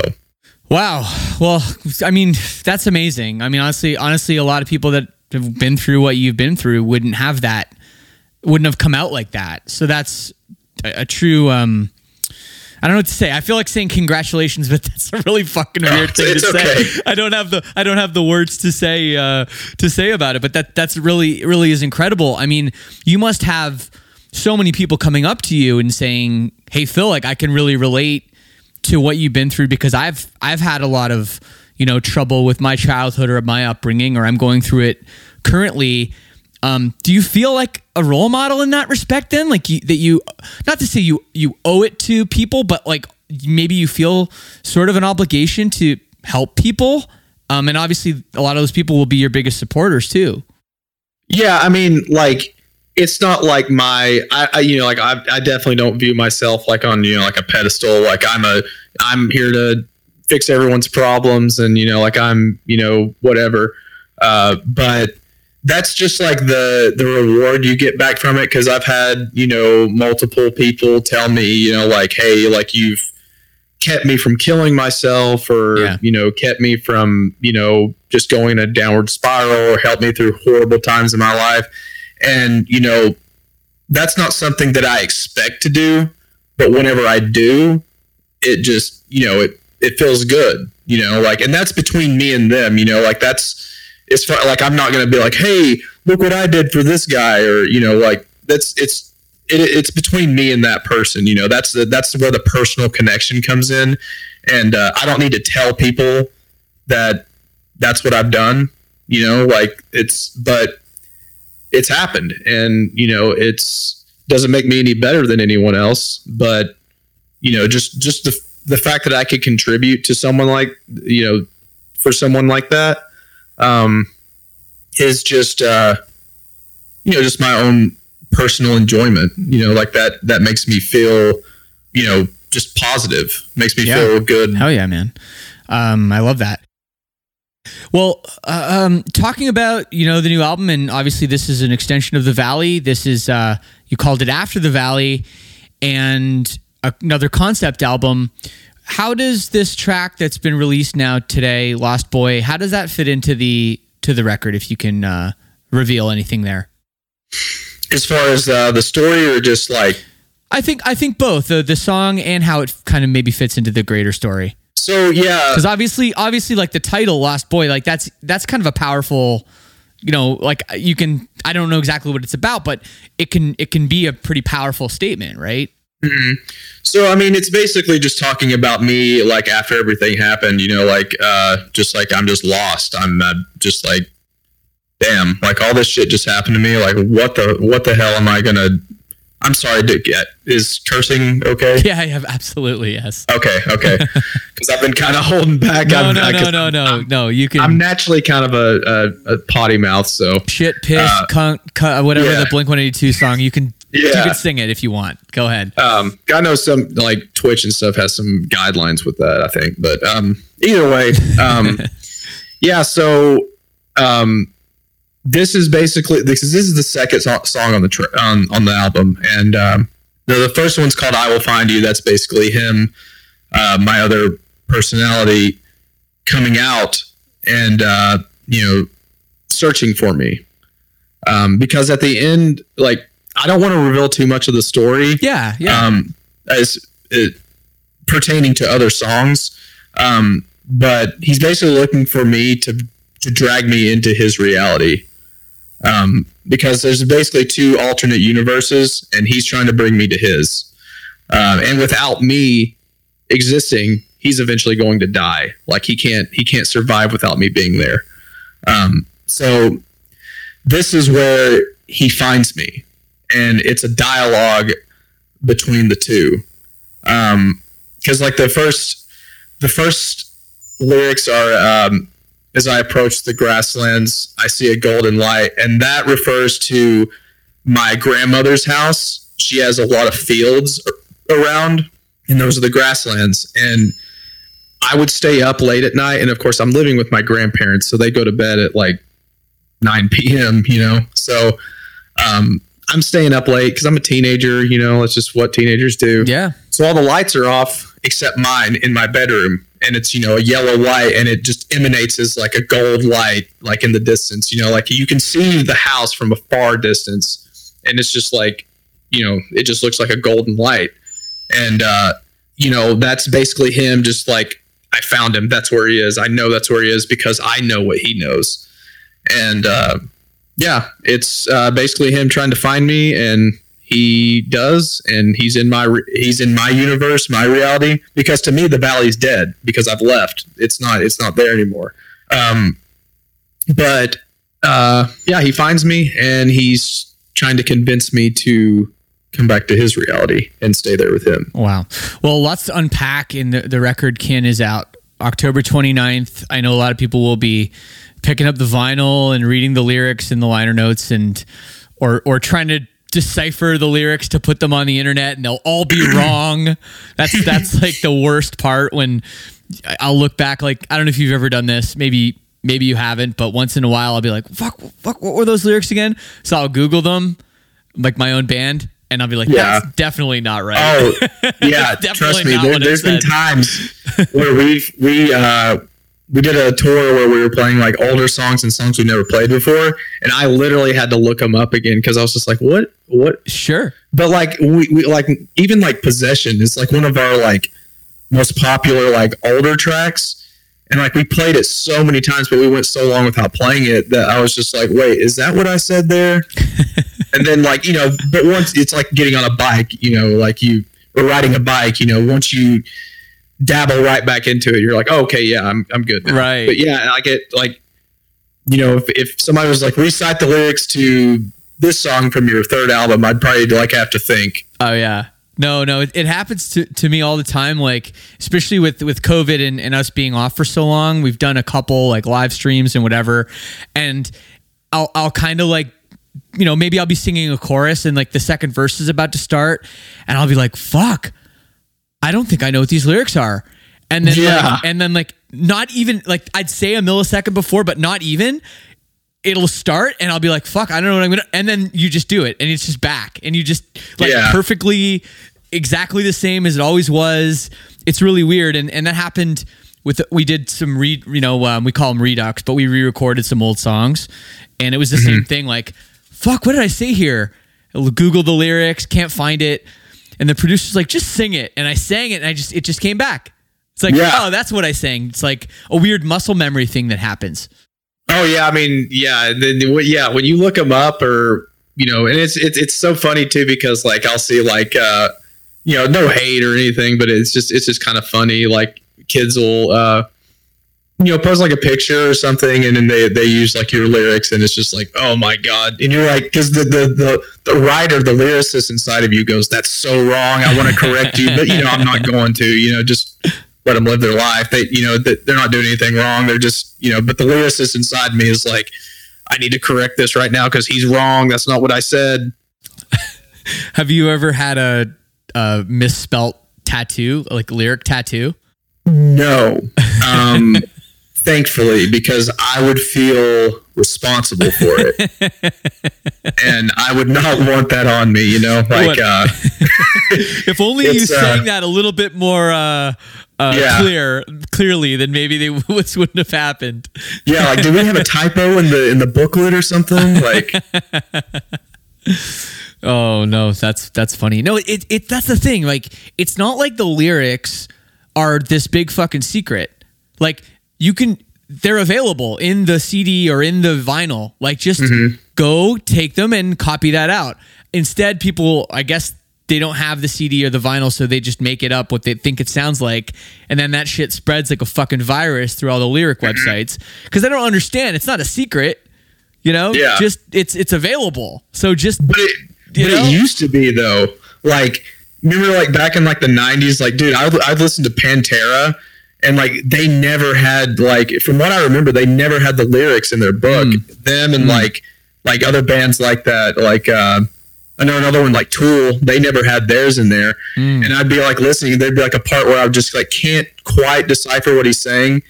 Speaker 1: Wow. Well, I mean, that's amazing. I mean, honestly, honestly, a lot of people that have been through what you've been through wouldn't have that, wouldn't have come out like that. So that's a, a true. Um, I don't know what to say. I feel like saying congratulations, but that's a really fucking weird thing to okay. say. I don't have the I don't have the words to say uh, to say about it, but that that's really really is incredible. I mean, you must have so many people coming up to you and saying, "Hey, Phil, like I can really relate." to what you've been through because I've I've had a lot of you know trouble with my childhood or my upbringing or I'm going through it currently. Um, do you feel like a role model in that respect? Then, like you, that you, not to say you you owe it to people, but like maybe you feel sort of an obligation to help people. Um, and obviously, a lot of those people will be your biggest supporters too.
Speaker 2: Yeah, I mean, like it's not like my I, I, you know like I, I definitely don't view myself like on you know like a pedestal like i'm a i'm here to fix everyone's problems and you know like i'm you know whatever uh, but that's just like the the reward you get back from it because i've had you know multiple people tell me you know like hey like you've kept me from killing myself or yeah. you know kept me from you know just going a downward spiral or helped me through horrible times in my life and, you know, that's not something that I expect to do. But whenever I do, it just, you know, it, it feels good, you know, like, and that's between me and them, you know, like that's, it's like, I'm not going to be like, hey, look what I did for this guy. Or, you know, like that's, it's, it, it's between me and that person, you know, that's the, that's where the personal connection comes in. And uh, I don't need to tell people that that's what I've done, you know, like it's, but it's happened and you know it's doesn't make me any better than anyone else but you know just just the the fact that I could contribute to someone like you know for someone like that um is just uh you know just my own personal enjoyment you know like that that makes me feel you know just positive. Makes me yeah. feel good.
Speaker 1: Hell yeah, man. Um, I love that. Well, uh, um, talking about you know the new album, and obviously this is an extension of the Valley. This is uh, you called it After the Valley, and another concept album. How does this track that's been released now today, Lost Boy, how does that fit into the to the record? If you can uh, reveal anything there,
Speaker 2: as far as uh, the story, or just like
Speaker 1: I think I think both the the song and how it kind of maybe fits into the greater story.
Speaker 2: So yeah,
Speaker 1: because obviously, obviously, like the title "Lost Boy," like that's that's kind of a powerful, you know, like you can. I don't know exactly what it's about, but it can it can be a pretty powerful statement, right?
Speaker 2: Mm-hmm. So I mean, it's basically just talking about me, like after everything happened, you know, like uh, just like I'm just lost. I'm uh, just like, damn, like all this shit just happened to me. Like, what the what the hell am I gonna I'm sorry to get is cursing okay?
Speaker 1: Yeah, I have absolutely yes.
Speaker 2: Okay, okay. Because I've been kind of holding back.
Speaker 1: No, I'm, no, no, no, no, I'm, no. You can.
Speaker 2: I'm naturally kind of a, a, a potty mouth, so
Speaker 1: shit, piss, uh, cunt, cunt, whatever yeah. the Blink 182 song. You can. Yeah. You can sing it if you want. Go ahead.
Speaker 2: Um, I know some like Twitch and stuff has some guidelines with that. I think, but um, either way, um, yeah. So um, this is basically this is this is the second song on the tra- on on the album, and um, the, the first one's called "I Will Find You." That's basically him, uh, my other personality, coming out and uh, you know searching for me. Um, because at the end, like I don't want to reveal too much of the story.
Speaker 1: Yeah, yeah.
Speaker 2: Um, as it, pertaining to other songs, um, but he's basically looking for me to to drag me into his reality um, because there's basically two alternate universes, and he's trying to bring me to his. Uh, and without me existing, he's eventually going to die. Like he can't he can't survive without me being there. Um, so this is where he finds me, and it's a dialogue between the two. Because um, like the first the first lyrics are um, as I approach the grasslands, I see a golden light, and that refers to my grandmother's house. She has a lot of fields around, and those are the grasslands. And I would stay up late at night, and of course, I'm living with my grandparents, so they go to bed at like 9 p.m. You know, so um, I'm staying up late because I'm a teenager. You know, it's just what teenagers do.
Speaker 1: Yeah.
Speaker 2: So all the lights are off except mine in my bedroom and it's you know a yellow light and it just emanates as like a gold light like in the distance you know like you can see the house from a far distance and it's just like you know it just looks like a golden light and uh you know that's basically him just like i found him that's where he is i know that's where he is because i know what he knows and uh yeah it's uh basically him trying to find me and he does and he's in my he's in my universe my reality because to me the valley's dead because i've left. It's not it's not there anymore. Um but uh yeah he finds me and he's trying to convince me to come back to his reality and stay there with him.
Speaker 1: Wow. Well lots to unpack in the, the record kin is out october 29th i know a lot of people will be picking up the vinyl and reading the lyrics and the liner notes and or or trying to decipher the lyrics to put them on the internet and they'll all be wrong. That's that's like the worst part when I'll look back like I don't know if you've ever done this. Maybe maybe you haven't, but once in a while I'll be like, "Fuck, fuck, what were those lyrics again?" So I'll Google them, like my own band, and I'll be like, yeah. "That's definitely not right."
Speaker 2: Oh, yeah, trust me. There, has been times where we've we uh we did a tour where we were playing like older songs and songs we never played before, and I literally had to look them up again because I was just like, "What? What?"
Speaker 1: Sure.
Speaker 2: But like we, we like even like possession is like one of our like most popular like older tracks, and like we played it so many times, but we went so long without playing it that I was just like, "Wait, is that what I said there?" and then like you know, but once it's like getting on a bike, you know, like you or riding a bike, you know, once you dabble right back into it, you're like, oh, okay, yeah, I'm I'm good. Now.
Speaker 1: Right.
Speaker 2: But yeah, I get like, you know, if if somebody was like recite the lyrics to this song from your third album, I'd probably like have to think.
Speaker 1: Oh yeah. No, no, it, it happens to, to me all the time. Like, especially with, with COVID and, and us being off for so long, we've done a couple like live streams and whatever. And I'll, I'll kind of like, you know, maybe I'll be singing a chorus and like the second verse is about to start and I'll be like, fuck, I don't think I know what these lyrics are. And then
Speaker 2: Yeah.
Speaker 1: like, and then like not even like I'd say a millisecond before, but not even. It'll start and I'll be like, fuck, I don't know what I'm gonna and then you just do it and it's just back and you just like
Speaker 2: Yeah.
Speaker 1: perfectly exactly the same as it always was. It's really weird and and that happened with we did some re you know um, we call them redux, but we re-recorded some old songs and it was the same thing like fuck what did I say here? I'll Google the lyrics, can't find it. And the producer's like, just sing it. And I sang it and I just it just came back. It's like,
Speaker 2: Yeah.
Speaker 1: oh, that's what I sang. It's like a weird muscle memory thing that happens.
Speaker 2: Oh yeah, I mean, yeah, the, the- yeah. When you look them up, or you know, and it's it's it's so funny too because like I'll see like uh, you know, no hate or anything, but it's just it's just kind of funny. Like kids will uh, you know, post like a picture or something, and then they they use like your lyrics, and it's just like, oh my god, and you're like, because the the the the writer, the lyricist inside of you goes, that's so wrong. I want to correct you, but you know, I'm not going to. You know, just let them live their life. they you know they're not doing anything wrong. They're just, you know, but the lyricist inside me is like, I need to correct this right now because he's wrong. That's not what I said.
Speaker 1: Have you ever had a, a misspelt tattoo, like lyric tattoo?
Speaker 2: No. Um, thankfully, because I would feel responsible for it. and I would not want that on me, you know? Like, uh,
Speaker 1: If only you
Speaker 2: It's, uh,
Speaker 1: that a little bit more uh, uh,
Speaker 2: Yeah.
Speaker 1: clear, clearly, then maybe they, this wouldn't have happened.
Speaker 2: yeah, like, did we have a typo in the in the booklet or something? Like,
Speaker 1: Oh no, that's that's funny. No, it it that's the thing. Like it's not like the lyrics are this big fucking secret. Like you can they're available in the CD or in the vinyl. Like just mm-hmm. go take them and copy that out. Instead, people I guess they don't have the CD or the vinyl, so they just make it up what they think it sounds like, and then that shit spreads like a fucking virus through all the lyric mm-hmm. websites because I don't understand. It's not a secret, you know.
Speaker 2: Yeah.
Speaker 1: Just it's it's available. So just
Speaker 2: but it, but it used to be though. Like, remember, like back in like the '90s, like, dude, I I'd listen to Pantera, and like they never had like, from what I remember, they never had the lyrics in their book. Mm. Them and mm. like like other bands like that, like. uh I know another one like Tool. They never had theirs in there, mm. and I'd be like listening. There'd be like a part where I just like can't quite decipher what he's saying,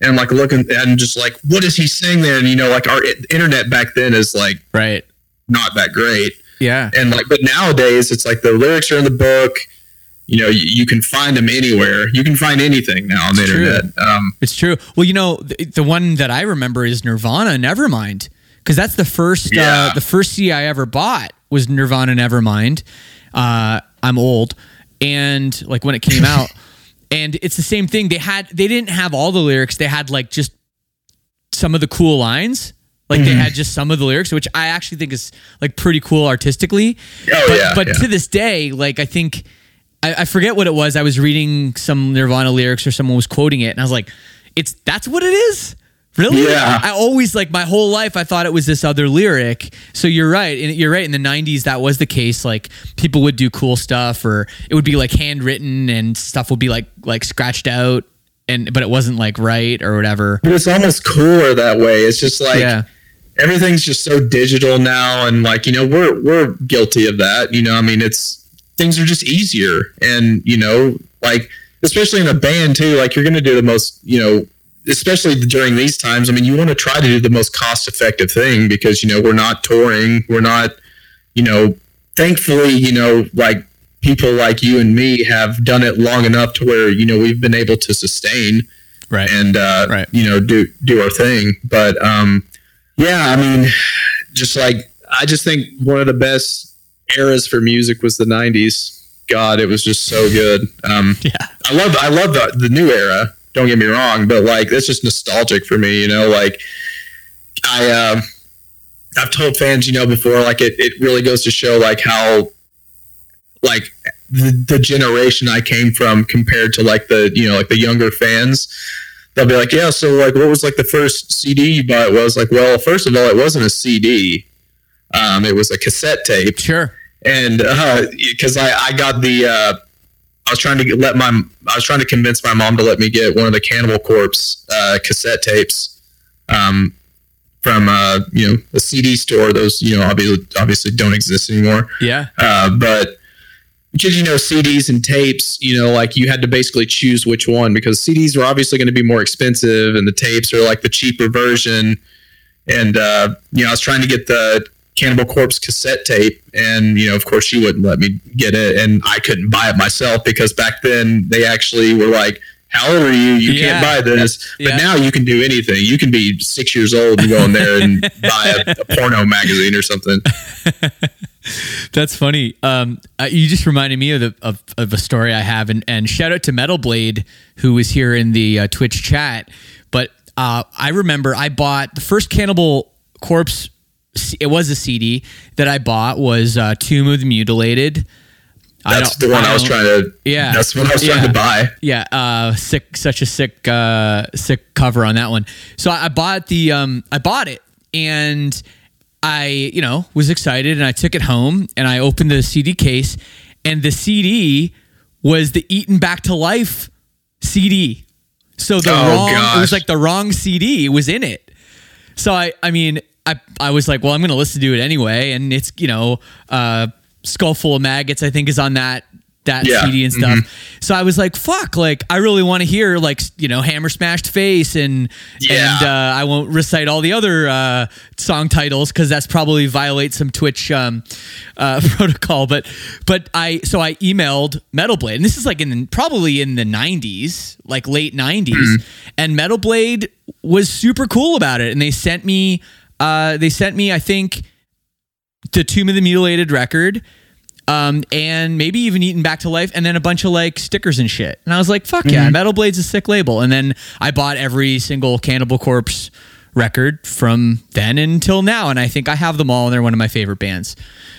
Speaker 2: and I'm like looking and just like, what is he saying there? And you know, like our internet back then is like
Speaker 1: right.
Speaker 2: not that great
Speaker 1: Yeah.
Speaker 2: and like but nowadays it's like the lyrics are in the book you know you, you can find them anywhere you can find anything now on the
Speaker 1: true.
Speaker 2: internet um
Speaker 1: It's true. Well, you know, the, the one that I remember is Nirvana Nevermind because that's the first uh, the first CD I ever bought was Nirvana Nevermind. Uh, I'm old, and like when it came out, and it's the same thing. They had they didn't have all the lyrics. They had like just some of the cool lines. Like
Speaker 2: Mm-hmm.
Speaker 1: they had just some of the lyrics, which I actually think is like pretty cool artistically.
Speaker 2: Oh,
Speaker 1: but,
Speaker 2: yeah,
Speaker 1: but
Speaker 2: yeah.
Speaker 1: to this day, like I think I, I forget what it was. I was reading some Nirvana lyrics or someone was quoting it, and I was like, "It's that's what it is." Really?
Speaker 2: Yeah.
Speaker 1: I always like my whole life I thought it was this other lyric. So you're right. And you're right. In the 90s that was the case. Like people would do cool stuff or it would be like handwritten and stuff would be like like scratched out and but it wasn't like right or whatever.
Speaker 2: but it's almost cooler that way it's just like
Speaker 1: yeah.
Speaker 2: everything's just so digital now and like you know we're we're guilty of that you know i mean it's things are just easier and you know like especially in a band too like you're gonna do the most you know especially during these times i mean you want to try to do the most cost effective thing because you know we're not touring we're not you know thankfully you know like people like you and me have done it long enough to where you know we've been able to sustain
Speaker 1: Right.
Speaker 2: and uh,
Speaker 1: Right.
Speaker 2: you know do do our thing. But um, yeah, I mean, just like I just think one of the best eras for music was the '90s. God, it was just so good. Um,
Speaker 1: yeah.
Speaker 2: I love I love the the new era. Don't get me wrong, but like that's just nostalgic for me. You know, like I um I've told fans, you know, before, like it, it really goes to show like how like the, the generation I came from compared to like the you know like the younger fans. They'll be like, yeah, so like what was like the first CD you bought? Was like, well, first of all, it wasn't a CD. Um, it was a cassette tape
Speaker 1: Sure.
Speaker 2: And because I, I got the uh, I was trying to get, let my I was trying to convince my mom to let me get one of the Cannibal Corpse uh, cassette tapes um, from uh, you know the CD store. Those you know obviously obviously don't exist anymore.
Speaker 1: Yeah.
Speaker 2: Uh, but because you know CDs and tapes, you know, like you had to basically choose which one because CDs are obviously going to be more expensive, and the tapes are like the cheaper version. And uh, you know, I was trying to get the Cannibal Corpse cassette tape, and you know, of course, she wouldn't let me get it, and I couldn't buy it myself because back then they actually were like. How old are you? You
Speaker 1: Yeah.
Speaker 2: can't buy this. But
Speaker 1: Yeah.
Speaker 2: now you can do anything. You can be six years old and go in there and buy a, a porno magazine or something.
Speaker 1: That's funny. Um, uh, you just reminded me of, the, of of a story I have, and, and shout out to Metal Blade who was here in the uh, Twitch chat. But uh, I remember I bought the first Cannibal Corpse. It was a CD that I bought was uh, Tomb of the Mutilated.
Speaker 2: That's the one I, was trying to.
Speaker 1: Yeah.
Speaker 2: that's what I was trying
Speaker 1: Yeah.
Speaker 2: to buy.
Speaker 1: Yeah, uh, sick, such a sick, uh, sick cover on that one. So I, I bought the, um, I bought it, and I, you know, was excited, and I took it home, and I opened the CD case, and the CD was the Eaten Back to Life CD. So the
Speaker 2: Oh,
Speaker 1: wrong, it was like the wrong CD was in it. So I, I mean, I, I was like, well, I'm going to listen to it anyway, and it's you know, uh, Skull Full of Maggots, I think, is on that that
Speaker 2: Yeah.
Speaker 1: CD and stuff. So I was like, fuck, like I really want to hear like you know, Hammer Smashed Face and
Speaker 2: Yeah.
Speaker 1: and uh, I won't recite all the other uh, song titles because that's probably violates some Twitch um, uh, protocol. But but I so I emailed Metal Blade, and this is like in the, probably in the '90s, like late '90s, and Metal Blade was super cool about it, and they sent me uh, they sent me I think the Tomb of the Mutilated record. Um, and maybe even Eaten Back to Life, and then a bunch of like stickers and shit. And I was like, fuck yeah, Metal Blade's a sick label. And then I bought every single Cannibal Corpse record from then until now, and I think I have them all, and they're one of my favorite bands.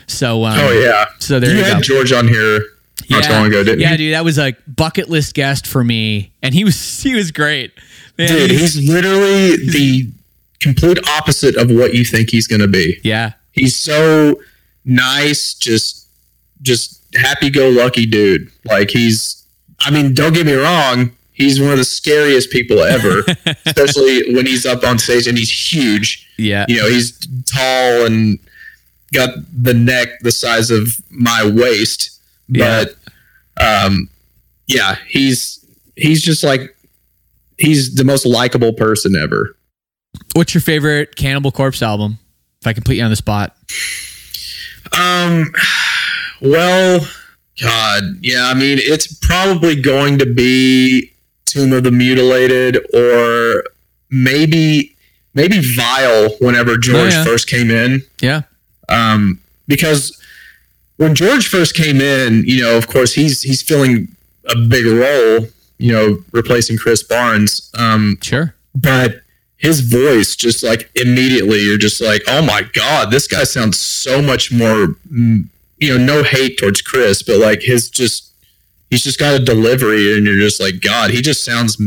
Speaker 1: So, um,
Speaker 2: Oh yeah.
Speaker 1: So there
Speaker 2: you,
Speaker 1: you
Speaker 2: had
Speaker 1: go.
Speaker 2: George on here not too long ago, didn't
Speaker 1: yeah,
Speaker 2: you?
Speaker 1: dude, that was a bucket list guest for me, and he was he was great. Man,
Speaker 2: Dude,
Speaker 1: he's-
Speaker 2: he's literally the complete opposite of what you think he's going to be.
Speaker 1: yeah,
Speaker 2: He's so nice, just just happy-go-lucky dude. Like he's I mean, don't get me wrong, he's one of the scariest people ever, especially when he's up on stage and he's huge.
Speaker 1: yeah,
Speaker 2: You know, he's tall and got the neck the size of my waist,
Speaker 1: Yeah.
Speaker 2: but um yeah, he's he's just like he's the most likable person ever.
Speaker 1: What's your favorite Cannibal Corpse album? If I can put you on the spot.
Speaker 2: Um, well, God, yeah. I mean, it's probably going to be Tomb of the Mutilated, or maybe maybe Vile. Whenever George
Speaker 1: Oh, yeah.
Speaker 2: first came in,
Speaker 1: Yeah,
Speaker 2: um, because when George first came in, you know, of course, he's he's filling a big role, you know, replacing Chris Barnes. Um,
Speaker 1: sure.
Speaker 2: but his voice just like immediately you're just like oh my god this guy sounds so much more mm, you know no hate towards chris but like his just he's just got a delivery and you're just like god he just sounds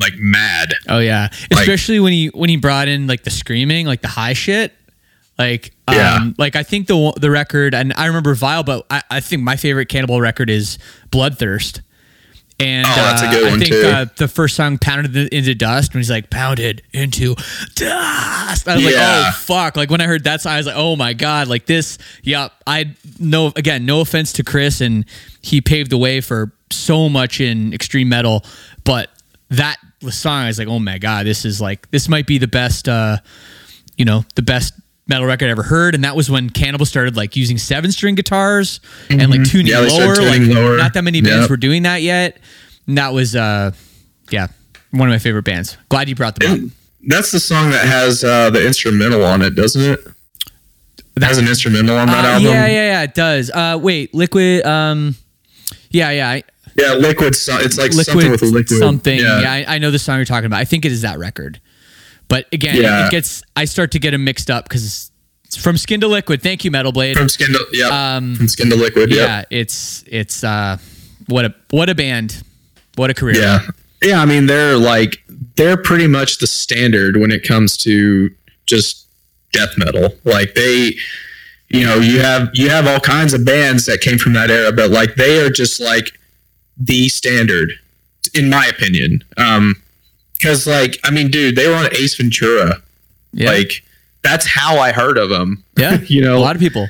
Speaker 2: like mad
Speaker 1: Oh yeah,
Speaker 2: Like-
Speaker 1: especially when he when he brought in like the screaming, like the high shit. Like, um,
Speaker 2: Yeah.
Speaker 1: like I think the the record, and I remember Vile, but I, I think my favorite Cannibal record is Bloodthirst. And
Speaker 2: Oh, that's a
Speaker 1: uh,
Speaker 2: good
Speaker 1: I
Speaker 2: one,
Speaker 1: think
Speaker 2: too.
Speaker 1: Uh, the first song "Pounded into Dust" when he's like "Pounded into Dust," I was like, "Oh fuck!" Like when I heard that song, I was like, "Oh my god!" Like this, yeah. I no again, no offense to Chris, and he paved the way for so much in extreme metal, but that song, I was like, "Oh my god, this is like this might be the best." uh you know, the best metal record I ever heard. And that was when Cannibal started like using seven string guitars and like tuning
Speaker 2: Mm-hmm. Yeah,
Speaker 1: lower.
Speaker 2: started
Speaker 1: Like
Speaker 2: lower.
Speaker 1: not that many bands
Speaker 2: Yep.
Speaker 1: were doing that yet. And that was uh yeah, one of my favorite bands. Glad you brought them up.
Speaker 2: that's the song that has uh the instrumental on it doesn't it it has an instrumental on that
Speaker 1: Uh,
Speaker 2: album
Speaker 1: yeah, yeah, yeah, it does. Uh wait, liquid um yeah, yeah. I,
Speaker 2: Yeah, liquid it's like
Speaker 1: liquid
Speaker 2: something with a liquid
Speaker 1: something. Yeah,
Speaker 2: yeah,
Speaker 1: I, I know the song you're talking about. I think it is that record. But again,
Speaker 2: Yeah.
Speaker 1: it gets I start to get them mixed up because it's from Skin to Liquid. Thank you, Metal Blade.
Speaker 2: from skin to yeah
Speaker 1: Um,
Speaker 2: from skin to liquid yeah
Speaker 1: yeah, it's it's uh what a what a band. What a career.
Speaker 2: Yeah. Yeah, I mean they're like they're pretty much the standard when it comes to just death metal. Like they you know, you have you have all kinds of bands that came from that era, but like they are just like the standard in my opinion. Um cuz like I mean dude, they were on Ace Ventura.
Speaker 1: Yeah.
Speaker 2: Like that's how I heard of them.
Speaker 1: yeah.
Speaker 2: you know,
Speaker 1: a lot of people.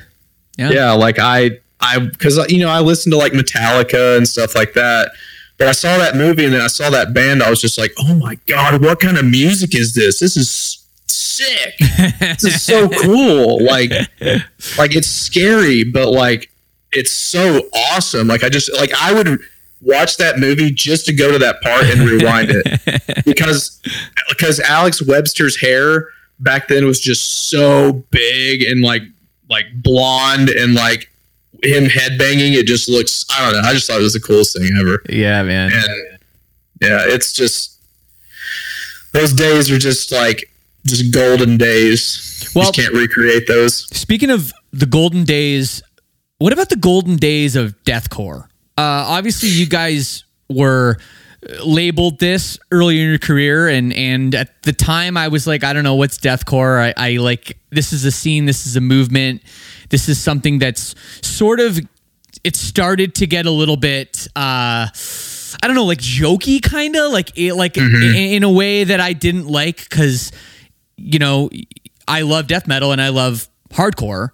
Speaker 1: Yeah.
Speaker 2: yeah like i I because uh, you know I listened to like Metallica and stuff like that. But I saw that movie and then I saw that band. I was just like, oh my god, what kind of music is this? This is sick. this is so cool. Like, like it's scary, but like it's so awesome. Like I just like I would watch that movie just to go to that part and rewind it. Because because Alex Webster's hair back then was just so big and like like blonde and like him headbanging it just looks I don't know I just thought it was the coolest thing ever.
Speaker 1: Yeah man.
Speaker 2: And yeah it's just those days are just like just golden days. Well just can't recreate those.
Speaker 1: speaking of the golden days what about the golden days of deathcore obviously you guys were labeled this earlier in your career and and at the time I was like I don't know what's deathcore. I, I like this is a scene this is a movement. This is something that's sort of it started to get a little bit uh I don't know like jokey kind of like it like mm-hmm. in, in a way that I didn't like cuz you know I love death metal and I love hardcore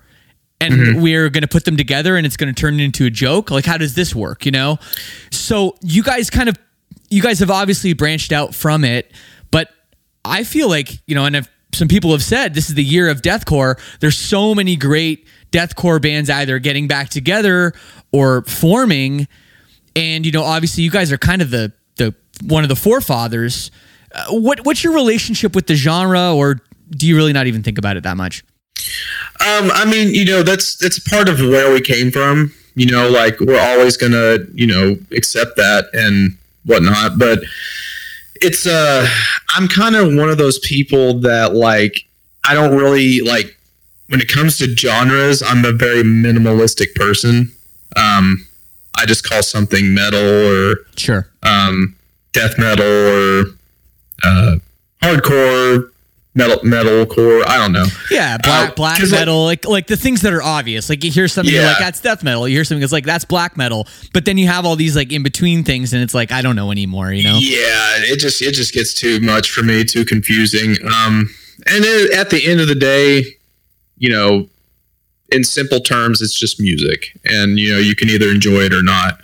Speaker 1: and mm-hmm. we're going to put them together and it's going to turn into a joke like how does this work you know so you guys kind of you guys have obviously branched out from it, but I feel like, you know, and if some people have said this is the year of deathcore, there's so many great deathcore bands either getting back together or forming. And, you know, obviously you guys are kind of the, the one of the forefathers. Uh, what, what's your relationship with the genre or do you really not even think about it that much?
Speaker 2: Um, I mean, you know, that's that's part of where we came from. You know, like we're always gonna, you know, accept that and whatnot. But it's uh I'm kind of one of those people that like I don't really like when it comes to genres, I'm a very minimalistic person. Um I just call something metal or
Speaker 1: sure.
Speaker 2: Um death metal or uh hardcore metal metal core. I don't know.
Speaker 1: Yeah, black uh, black metal, like, like, like the things that are obvious. Like you hear something, yeah. you're like that's death metal. You hear something that's like that's black metal. But then you have all these like in between things, and it's like I don't know anymore. You know?
Speaker 2: Yeah, it just it just gets too much for me, too confusing. Um, and then at the end of the day, you know, in simple terms, it's just music, and you know you can either enjoy it or not.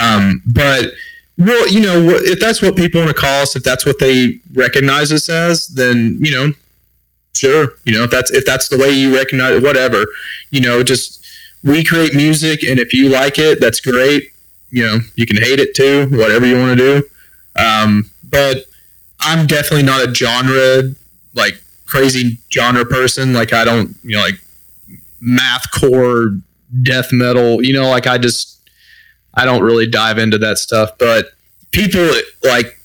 Speaker 2: Um, but well, you know, if that's what people want to call us, if that's what they recognize us as, then you know, sure. You know, if that's if that's the way you recognize it, whatever. You know, just we create music, and if you like it, that's great. You know, you can hate it too, whatever you want to do. Um, but I'm definitely not a genre like crazy genre person. Like I don't, you know, like math core death metal. You know, like I just I don't really dive into that stuff, but people like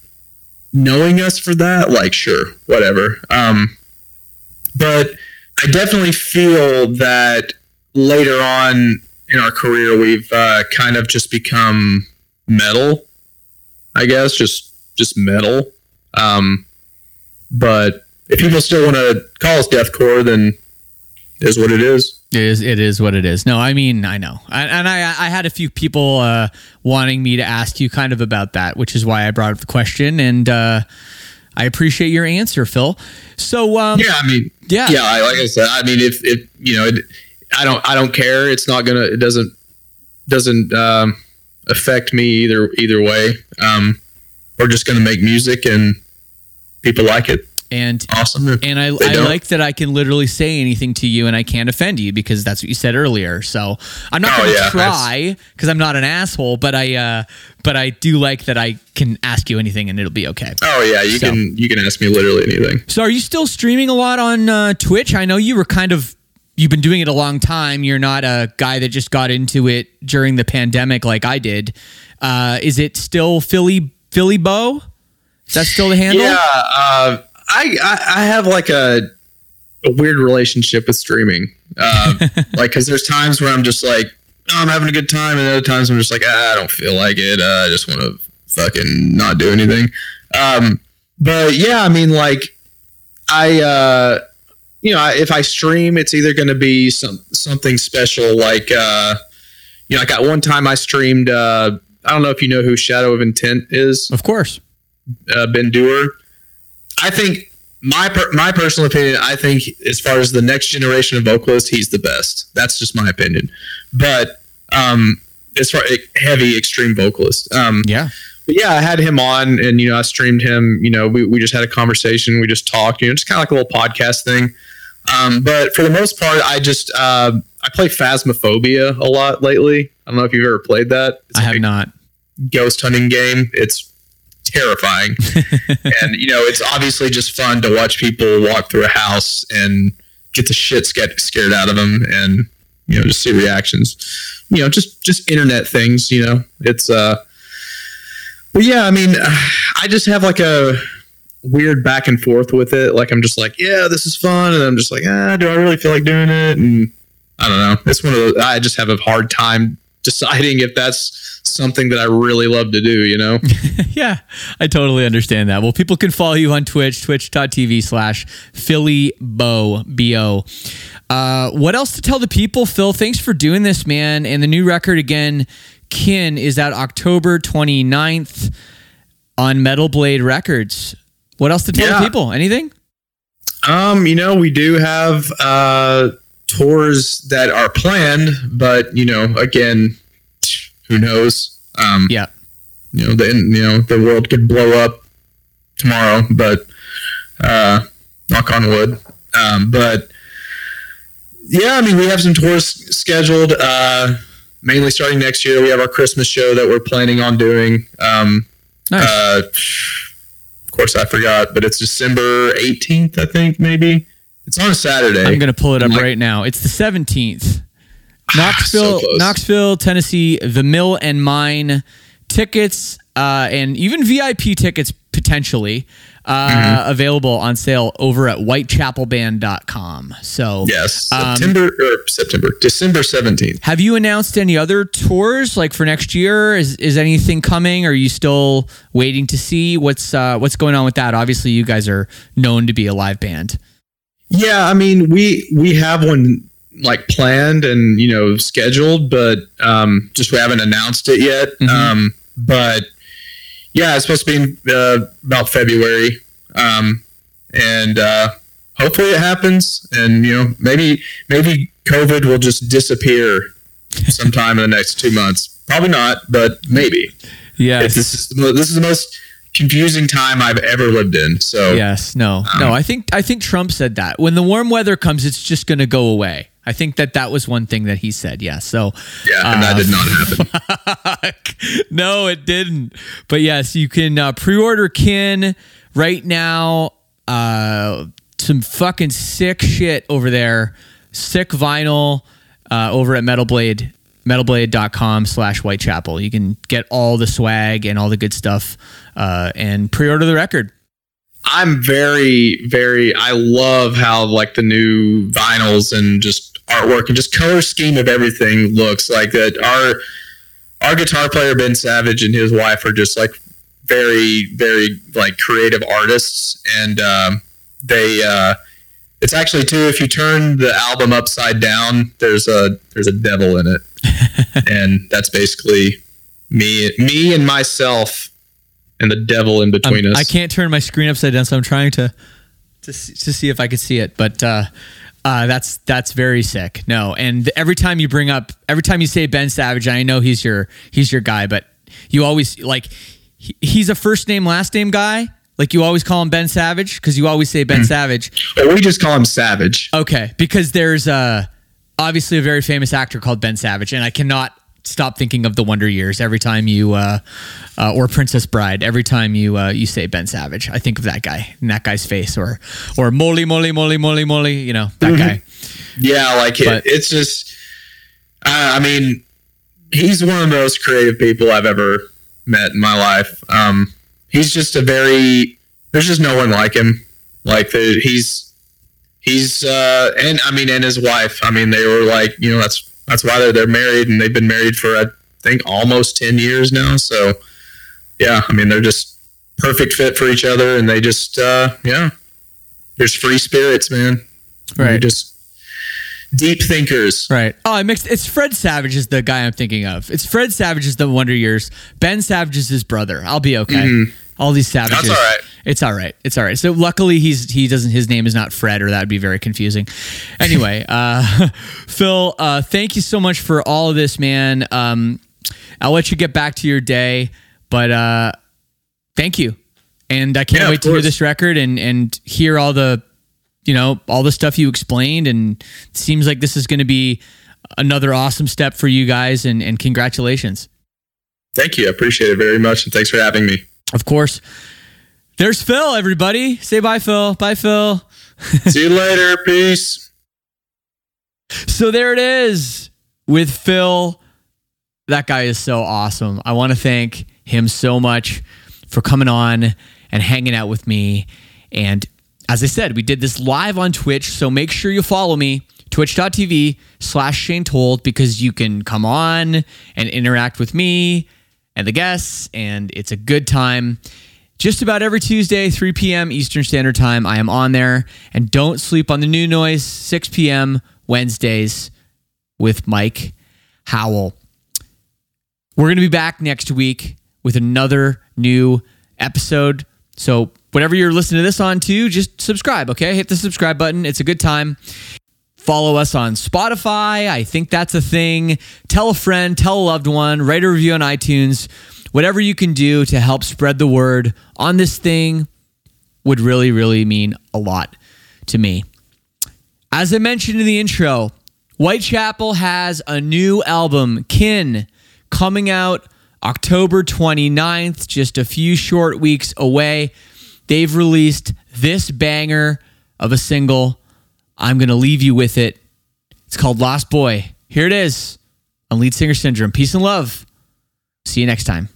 Speaker 2: knowing us for that, like sure, whatever. Um, but I definitely feel that later on in our career, we've uh, kind of just become metal. I guess just just metal. Um, but if people still want to call us deathcore, then is what it is.
Speaker 1: It is. It is what it is. No, I mean, I know, I, and I, I had a few people uh, wanting me to ask you kind of about that, which is why I brought up the question, and uh, I appreciate your answer, Phil. So, um,
Speaker 2: yeah, I mean, yeah, yeah, like I said, I mean, if if you know, it, I don't, I don't care. It's not gonna, it doesn't, doesn't um, affect me either either way. Um, we're just gonna make music, and people like it
Speaker 1: and
Speaker 2: awesome.
Speaker 1: And I, I like that I can literally say anything to you and I can't offend you because that's what you said earlier. So I'm not oh, going to yeah, try because I'm not an asshole, but I uh, but I do like that I can ask you anything and it'll be okay.
Speaker 2: Oh yeah, you so, can you can ask me literally anything.
Speaker 1: So are you still streaming a lot on uh, Twitch? I know you were kind of you've been doing it a long time. You're not a guy that just got into it during the pandemic like I did. Uh, is it still Philly Philly Bow? Is that still the handle?
Speaker 2: Yeah. Uh, I, I, I have like a a weird relationship with streaming. Uh, like, because there's times where I'm just like, oh, I'm having a good time, and other times I'm just like, ah, I don't feel like it. Uh, I just want to fucking not do anything. Um, but yeah, I mean, like, I, uh, you know, if I stream, it's either going to be some something special, like, uh, you know, like got one time I streamed. Uh, I don't know if you know who Shadow of Intent is.
Speaker 1: Of course,
Speaker 2: uh, Ben Duerr. I think my per, my personal opinion, I think as far as the next generation of vocalist, he's the best. That's just my opinion. But Um, as far heavy extreme vocalist. Um,
Speaker 1: yeah.
Speaker 2: But yeah, I had him on, and you know, I streamed him. You know, we, we just had a conversation. We just talked. You know, just kind of like a little podcast thing. Um, but for the most part, I just uh, I play Phasmophobia a lot lately. I don't know if you've ever played that.
Speaker 1: It's I have not.
Speaker 2: Ghost hunting game. It's terrifying, and you know, it's obviously just fun to watch people walk through a house and get the shit scared scared out of them, and you know, just see reactions. You know, just just internet things. You know, it's uh. But yeah, I mean, I just have like a weird back and forth with it. Like I'm just like, yeah, this is fun, and I'm just like, ah, do I really feel like doing it? And I don't know. It's one of those. I just have a hard time deciding if that's something that I really love to do, you know?
Speaker 1: yeah, I totally understand that. Well, people can follow you on Twitch, twitch.tv slash Philly Bo, B-O. Uh, what else to tell the people, Phil? Thanks for doing this, man. And the new record, again, Kin, is out October 29th on Metal Blade Records. What else to tell yeah. the people? Anything?
Speaker 2: Um, you know, we do have uh tours that are planned, but you know, again, who knows? Um,
Speaker 1: yeah,
Speaker 2: you know, the you know the world could blow up tomorrow, but uh, knock on wood. Um, but yeah, I mean, we have some tours scheduled. Uh, mainly starting next year, we have our Christmas show that we're planning on doing. Um, nice. Uh, of course, I forgot, but it's December 18th, I think, maybe. It's on a Saturday.
Speaker 1: I'm going to pull it up like, right now. It's the 17th. Knoxville, so Knoxville, Tennessee, the Mill and Mine tickets uh, and even VIP tickets potentially uh, mm-hmm. available on sale over at whitechapelband.com. So,
Speaker 2: yes, September um, or September, December 17th.
Speaker 1: Have you announced any other tours like for next year? Is, is anything coming? Are you still waiting to see what's uh, what's going on with that? Obviously, you guys are known to be a live band.
Speaker 2: Yeah, I mean, we we have one like planned and you know scheduled, but um, just we haven't announced it yet. Mm-hmm. Um, but yeah, it's supposed to be uh, about February, um, and uh, hopefully it happens. And you know, maybe maybe COVID will just disappear sometime in the next two months. Probably not, but maybe.
Speaker 1: Yeah,
Speaker 2: this is this is the most confusing time I've ever lived in. So
Speaker 1: yes, no, um, no. I think I think Trump said that when the warm weather comes, it's just going to go away. I think that that was one thing that he said. Yeah. So
Speaker 2: yeah, and uh, that did not happen.
Speaker 1: no, it didn't. But yes, you can uh, pre-order Kin right now. Uh, some fucking sick shit over there. Sick vinyl uh, over at Metal Blade metalblade.com slash whitechapel you can get all the swag and all the good stuff uh, and pre-order the record
Speaker 2: i'm very very i love how like the new vinyls and just artwork and just color scheme of everything looks like that our our guitar player ben savage and his wife are just like very very like creative artists and um, they uh, it's actually too if you turn the album upside down there's a there's a devil in it and that's basically me, me and myself, and the devil in between
Speaker 1: I'm,
Speaker 2: us.
Speaker 1: I can't turn my screen upside down, so I'm trying to to to see if I could see it, but. uh uh, that's that's very sick. No, and every time you bring up, every time you say Ben Savage, I know he's your he's your guy, but you always like he, he's a first name last name guy. Like you always call him Ben Savage because you always say Ben mm. Savage.
Speaker 2: we just call him Savage.
Speaker 1: Okay, because there's uh obviously a very famous actor called Ben Savage, and I cannot stop thinking of the Wonder Years every time you uh, uh, or Princess Bride. Every time you uh, you say Ben Savage, I think of that guy and that guy's face, or or Molly Molly Molly Molly Molly. You know that mm-hmm. guy.
Speaker 2: Yeah, like it, it's just. I mean, he's one of the most creative people I've ever met in my life. Um, he's just a very. There's just no one like him. Like the, he's he's uh, and I mean, and his wife. I mean, they were like, you know, that's that's why they're they're married, and they've been married for I think almost ten years now. So, yeah, I mean, they're just perfect fit for each other, and they just uh, yeah, there's free spirits, man. Right, They're just deep thinkers.
Speaker 1: Right. Oh, I mixed. It's Fred Savage is the guy I'm thinking of. It's Fred Savage is the Wonder Years. Ben Savage is his brother. I'll be okay. Mm-hmm. All these savages.
Speaker 2: That's all right.
Speaker 1: It's all right. It's all right. So luckily he's he doesn't his name is not Fred or that would be very confusing. Anyway, uh, Phil, uh, thank you so much for all of this, man. Um, I'll let you get back to your day, but uh, thank you. And I can't
Speaker 2: Yeah,
Speaker 1: wait to hear this record and and hear all the you know all the stuff you explained and it seems like this is going to be another awesome step for you guys and and congratulations.
Speaker 2: Thank you. I appreciate it very much. And thanks for having me.
Speaker 1: Of course. There's Phil, everybody. Say bye, Phil. Bye, Phil.
Speaker 2: See you later. Peace.
Speaker 1: So there it is with Phil. That guy is so awesome. I want to thank him so much for coming on and hanging out with me. And as I said, we did this live on Twitch. So make sure you follow me, twitch.tv slash Shane Told, because you can come on and interact with me and the guests. And it's a good time. Just about every Tuesday, 3 p.m. Eastern Standard Time, I am on there. And don't sleep on the new noise, 6 p.m. Wednesdays with Mike Howell. We're going to be back next week with another new episode. So, whatever you're listening to this on too, just subscribe, okay? Hit the subscribe button. It's a good time. Follow us on Spotify. I think that's a thing. Tell a friend, tell a loved one, write a review on iTunes. Whatever you can do to help spread the word on this thing would really, really mean a lot to me. As I mentioned in the intro, Whitechapel has a new album, Kin, coming out October 29th, just a few short weeks away. They've released this banger of a single. I'm going to leave you with it. It's called Lost Boy. Here it is on Lead Singer Syndrome. Peace and love. See you next time.